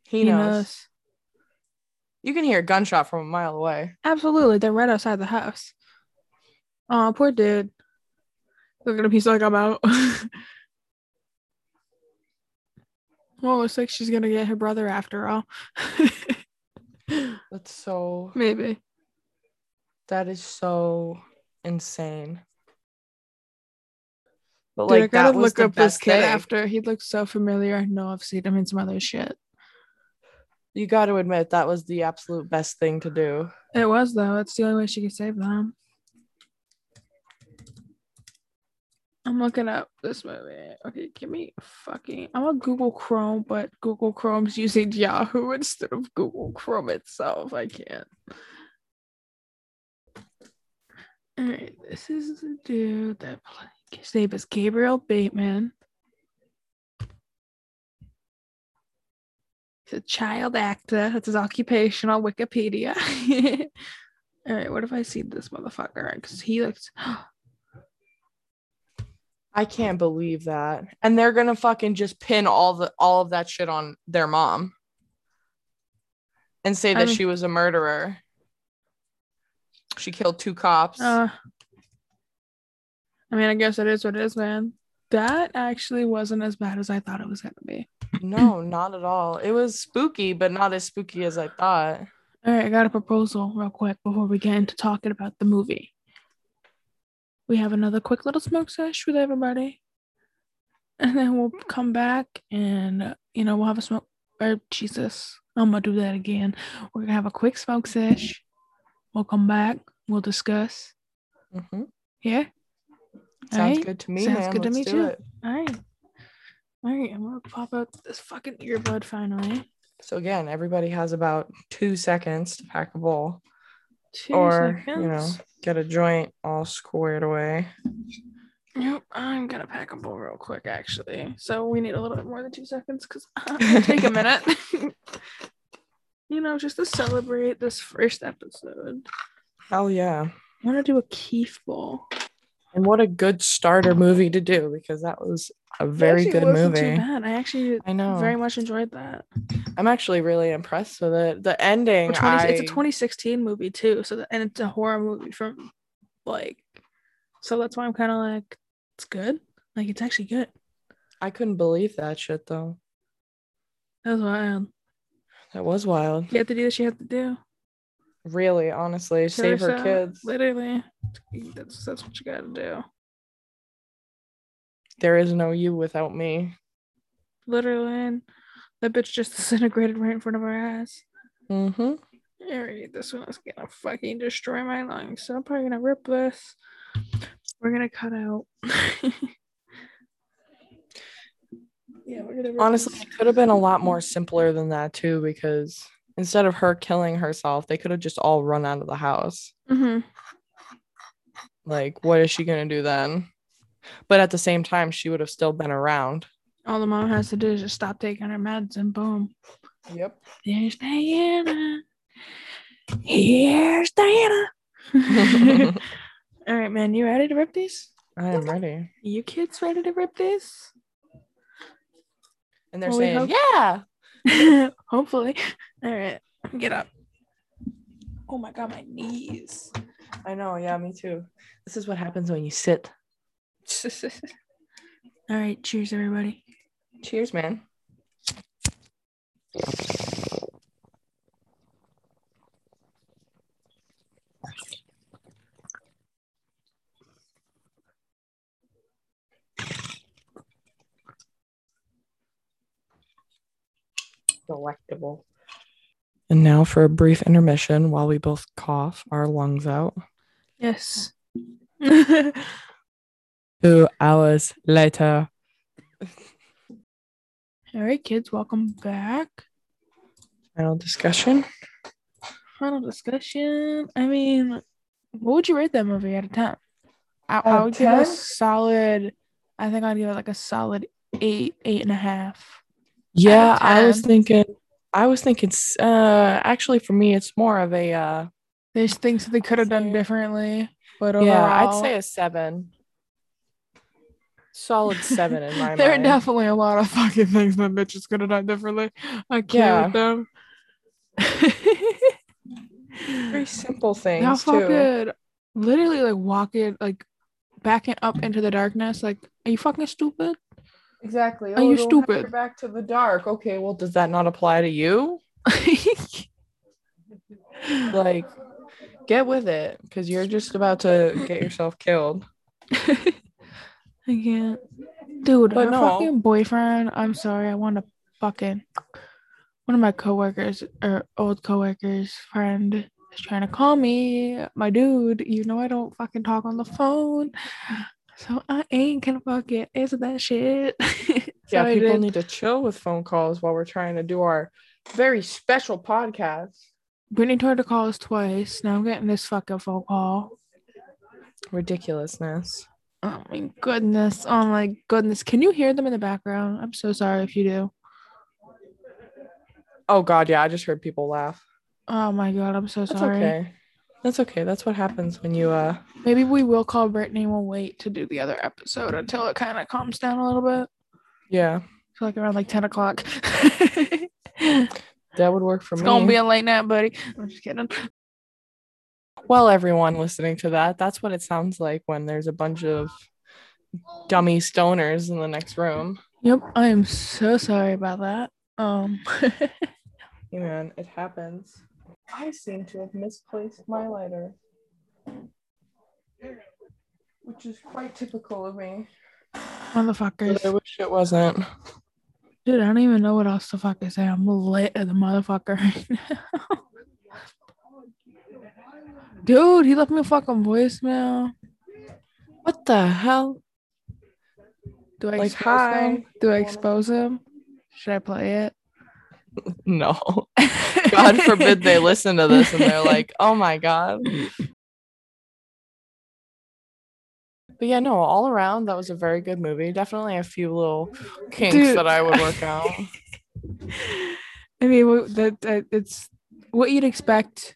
Speaker 4: He, knows. You can hear a gunshot from a mile away.
Speaker 3: Absolutely. They're right outside the house. Oh, poor dude. Look at him. He's like, I'm out. [laughs] well, looks like she's to get her brother after all. [laughs]
Speaker 4: That's so
Speaker 3: Maybe.
Speaker 4: that is so insane. But
Speaker 3: Dude, I
Speaker 4: like
Speaker 3: gotta
Speaker 4: that
Speaker 3: look up this kid
Speaker 4: thing.
Speaker 3: after. He looks so familiar. I know I've seen him in some other shit.
Speaker 4: You got to admit that was the absolute best thing to do.
Speaker 3: It was, though. It's the only way she could save them. I'm looking up this movie. Okay, give me fucking. I'm on Google Chrome, but Google Chrome's using Yahoo instead of Google Chrome itself. I can't. All right, this is the dude that play- his name is Gabriel Bateman. He's a child actor. That's his occupation on Wikipedia. [laughs] All right, what if I see this motherfucker? Because he looks.
Speaker 4: I can't believe that. And they're gonna fucking just pin all the all of that shit on their mom and say that she was a murderer. She killed two cops.
Speaker 3: Uh, I mean, I guess it is what it is, man. That actually wasn't as bad as I thought it was gonna be.
Speaker 4: no, not at all. It was spooky, but not as spooky as I thought.
Speaker 3: All right, I got a proposal real quick before we get into talking about the movie. We have another quick little smoke sesh with everybody, and then we'll come back and you know we'll have a smoke. Or Jesus, I'm gonna do that again. We're gonna have a quick smoke sesh. We'll come back. We'll discuss.
Speaker 4: hmm
Speaker 3: Yeah.
Speaker 4: Sounds
Speaker 3: Alright,
Speaker 4: good to me,
Speaker 3: sounds
Speaker 4: man.
Speaker 3: good to
Speaker 4: Let's
Speaker 3: me too.
Speaker 4: it.
Speaker 3: All right. All right. I'm gonna pop out this fucking earbud finally.
Speaker 4: So again, everybody has about two seconds to pack a bowl
Speaker 3: Two
Speaker 4: or
Speaker 3: seconds.
Speaker 4: you know get a joint all squared away.
Speaker 3: Yep, I'm gonna pack a bowl real quick actually. So we need a little bit more than two seconds because [laughs] [laughs] take a minute. [laughs] you know, just to celebrate this first episode.
Speaker 4: Hell yeah!
Speaker 3: I want to do a Keef bowl.
Speaker 4: And what a good starter movie to do because that was a very good
Speaker 3: wasn't Too
Speaker 4: movie.
Speaker 3: bad. I actually
Speaker 4: I know.
Speaker 3: very much enjoyed that.
Speaker 4: I'm actually really impressed with it. The ending,
Speaker 3: For 20 It's a 2016 movie too, so that, and it's a horror movie from like, so that's why I'm kind of like, it's good. Like it's actually good.
Speaker 4: I couldn't believe that shit though.
Speaker 3: That was wild.
Speaker 4: That was wild.
Speaker 3: You have to do what you have to do.
Speaker 4: Really, honestly, save her kids.
Speaker 3: Literally, that's that's what you gotta do.
Speaker 4: There is no you without me.
Speaker 3: Literally, that bitch just [laughs] disintegrated right in front of our eyes.
Speaker 4: Mm-hmm.
Speaker 3: Alright, this one is gonna fucking destroy my lungs. So I'm probably gonna rip this. We're gonna cut out. [laughs] yeah, we're gonna
Speaker 4: Honestly,
Speaker 3: this.
Speaker 4: it could have been a lot more simpler than that too, because instead of her killing herself, they could have just all run out of the house.
Speaker 3: Mhm.
Speaker 4: Like, what is she gonna do then? But at the same time, she would have still been around.
Speaker 3: All the mom has to do is just stop taking her meds and boom.
Speaker 4: Yep.
Speaker 3: There's Diana. Here's Diana. [laughs] [laughs] All right, man, you ready to rip these?
Speaker 4: I am ready.
Speaker 3: You kids ready to rip these?
Speaker 4: And they're
Speaker 3: Well,
Speaker 4: saying,
Speaker 3: hope-
Speaker 4: yeah. [laughs]
Speaker 3: Hopefully. All right, get up. Oh my god, my knees.
Speaker 4: I know. Yeah, me too. This is what happens when you sit [laughs]
Speaker 3: All right, cheers, everybody.
Speaker 4: Cheers, man. Delectable. And now for a brief intermission while we both cough our lungs out.
Speaker 3: Yes. [laughs]
Speaker 4: Two hours later.
Speaker 3: All right, kids, welcome back.
Speaker 4: Final discussion.
Speaker 3: Final discussion. I mean, what would you rate that movie out of 10? I, I
Speaker 4: Out of
Speaker 3: would give it a solid, I think I'd give it like a solid eight, eight and a half.
Speaker 4: Yeah, I was thinking. I was thinking. Uh, actually, for me, it's more of a. Uh,
Speaker 3: There's things that they could have done differently, but overall,
Speaker 4: yeah, I'd say a seven. Solid seven in [laughs] my mind.
Speaker 3: there are definitely a lot of fucking things that bitches could have done differently. I can't
Speaker 4: Yeah.
Speaker 3: with them. [laughs]
Speaker 4: Very simple things too.
Speaker 3: fucking literally like walking like backing up into the darkness. Like, are you fucking stupid?
Speaker 4: Exactly.
Speaker 3: Are you
Speaker 4: don't
Speaker 3: stupid?
Speaker 4: your back to the dark. Okay, well, does that not apply to you? [laughs] Like, get with it, because you're just about to get yourself killed. [laughs]
Speaker 3: I can't. Dude,
Speaker 4: But no.
Speaker 3: fucking boyfriend, I'm sorry, I want to fucking one of my coworkers or old coworkers friend is trying to call me. My dude, you know I don't fucking talk on the phone. So I ain't gonna fucking answer that shit. so [laughs]
Speaker 4: yeah, people
Speaker 3: did.
Speaker 4: need to chill with phone calls while we're trying to do our very special podcast.
Speaker 3: Brittany tried to call us twice. Now I'm getting this fucking phone call.
Speaker 4: Ridiculousness.
Speaker 3: Oh my goodness. Oh my goodness. Can you hear them in the background? I'm so sorry if you do.
Speaker 4: Oh God, yeah, I just heard people laugh.
Speaker 3: Oh my god, I'm so
Speaker 4: That's
Speaker 3: sorry.
Speaker 4: okay. That's okay. That's what happens when you uh
Speaker 3: Maybe we will call Brittany and we'll wait to do the other episode until it kind of calms down a little bit.
Speaker 4: yeah,
Speaker 3: So like around like 10 o'clock. it's [laughs]
Speaker 4: that would work for me.
Speaker 3: gonna be a late night, buddy. I'm just kidding.
Speaker 4: well, everyone listening to that, that's what it sounds like when there's a bunch of dummy stoners in the next room.
Speaker 3: Yep, I am so sorry about that. Um [laughs]
Speaker 4: Hey man, it happens. I seem to have misplaced my lighter. Which is quite typical of me. But I wish it wasn't.
Speaker 3: Dude, I don't even know what else to fucking say. I'm lit as a motherfucker right now. Dude, he left me a fucking voicemail.
Speaker 4: What the hell?
Speaker 3: Do I
Speaker 4: Like,
Speaker 3: expose
Speaker 4: hi.
Speaker 3: him? Do I expose him? Should I play it? [laughs]
Speaker 4: No. [laughs] God forbid they listen to this and they're like, oh my God. But yeah, no, all around, that was a very good movie. Definitely a few little kinks
Speaker 3: Dude.
Speaker 4: that I would work [laughs] out.
Speaker 3: I mean, that, that it's what you'd expect.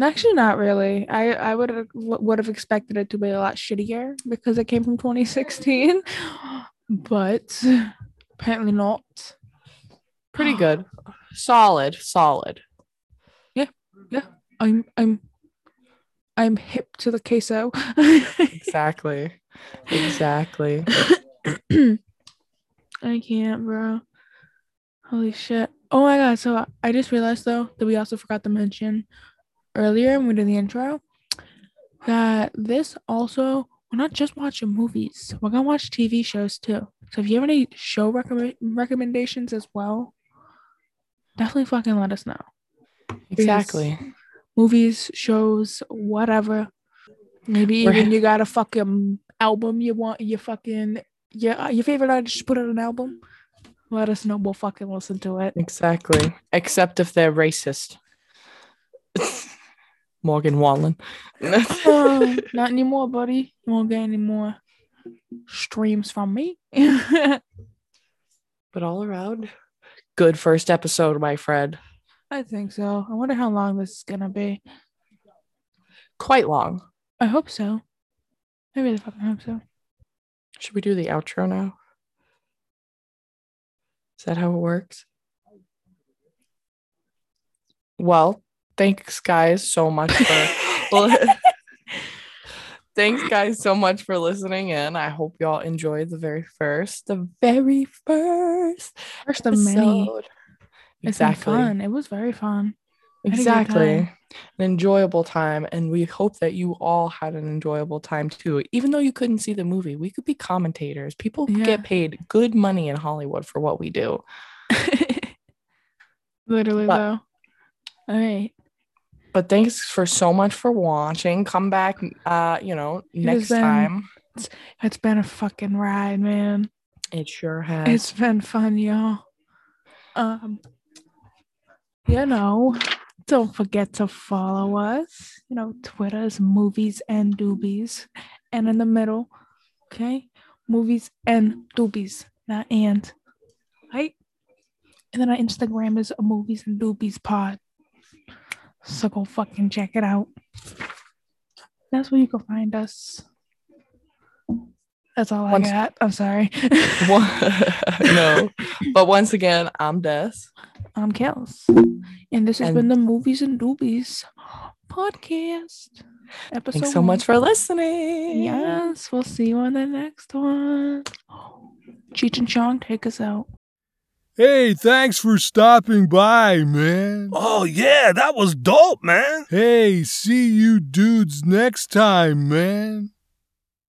Speaker 3: Actually, not really. I I would would have expected it to be a lot shittier because it came from 2016, [gasps] but apparently not.
Speaker 4: Pretty good. Solid, solid. Yeah, yeah.
Speaker 3: I'm I'm I'm hip to the queso.
Speaker 4: Exactly. [laughs] Exactly. [clears throat]
Speaker 3: I can't, bro. Holy shit. Oh my god. So I just realized though that we also forgot to mention earlier when we did the intro that this also we're not just watching movies. We're gonna watch TV shows too. So if you have any show recommend recommendations as well, definitely fucking let us know.
Speaker 4: Exactly.
Speaker 3: Movies, shows, whatever. Maybe
Speaker 4: We're
Speaker 3: even you got a fucking album you want your fucking your uh, your favorite artist put out an album. Let us know. We'll fucking listen to it.
Speaker 4: Exactly. Except if they're racist. [laughs] Morgan Wallen.
Speaker 3: Oh, [laughs] not anymore, buddy. You won't get any more streams from me. [laughs]
Speaker 4: But all around, good first episode, my friend.
Speaker 3: I think so. I wonder how long this is gonna be.
Speaker 4: Quite long.
Speaker 3: I hope so. I really fucking hope so.
Speaker 4: Should we do the outro now? Is that how it works? Well, thanks guys so much for [laughs] Thanks, guys, so much for listening in. I hope y'all enjoyed the very first, the very first
Speaker 3: First of many.
Speaker 4: episode.
Speaker 3: Been
Speaker 4: Exactly.
Speaker 3: fun. It was very fun. had a good
Speaker 4: Exactly. An enjoyable time. And we hope that you all had an enjoyable time too. Even though you couldn't see the movie, we could be commentators. People
Speaker 3: Yeah.
Speaker 4: get paid good money in Hollywood for what we do. [laughs]
Speaker 3: Literally
Speaker 4: But-
Speaker 3: though. All right.
Speaker 4: But thanks for so much for watching. Come back uh, you know,
Speaker 3: has
Speaker 4: next
Speaker 3: been-
Speaker 4: time.
Speaker 3: It's been a fucking ride, man.
Speaker 4: It sure has.
Speaker 3: It's been fun, y'all. Um, you know, don't forget to follow us. You know, Twitter's movies and doobies, and in the middle, okay, movies and doobies, not and, right? And then our Instagram is movies and doobies pod. So go fucking check it out. That's where you can find us. That's all
Speaker 4: Once-
Speaker 3: I got. I'm sorry. [laughs] [laughs]
Speaker 4: No. But once again, I'm Des.
Speaker 3: I'm Kels. And this has
Speaker 4: And-
Speaker 3: been the Movies and Doobies podcast. Episode
Speaker 4: Thanks so
Speaker 3: one.
Speaker 4: much for listening.
Speaker 3: Yes, we'll see you on the next one. Cheech and Chong, take us out.
Speaker 1: Hey, thanks for stopping by, man.
Speaker 2: Oh, yeah, that was dope, man.
Speaker 1: Hey, see you dudes next time, man.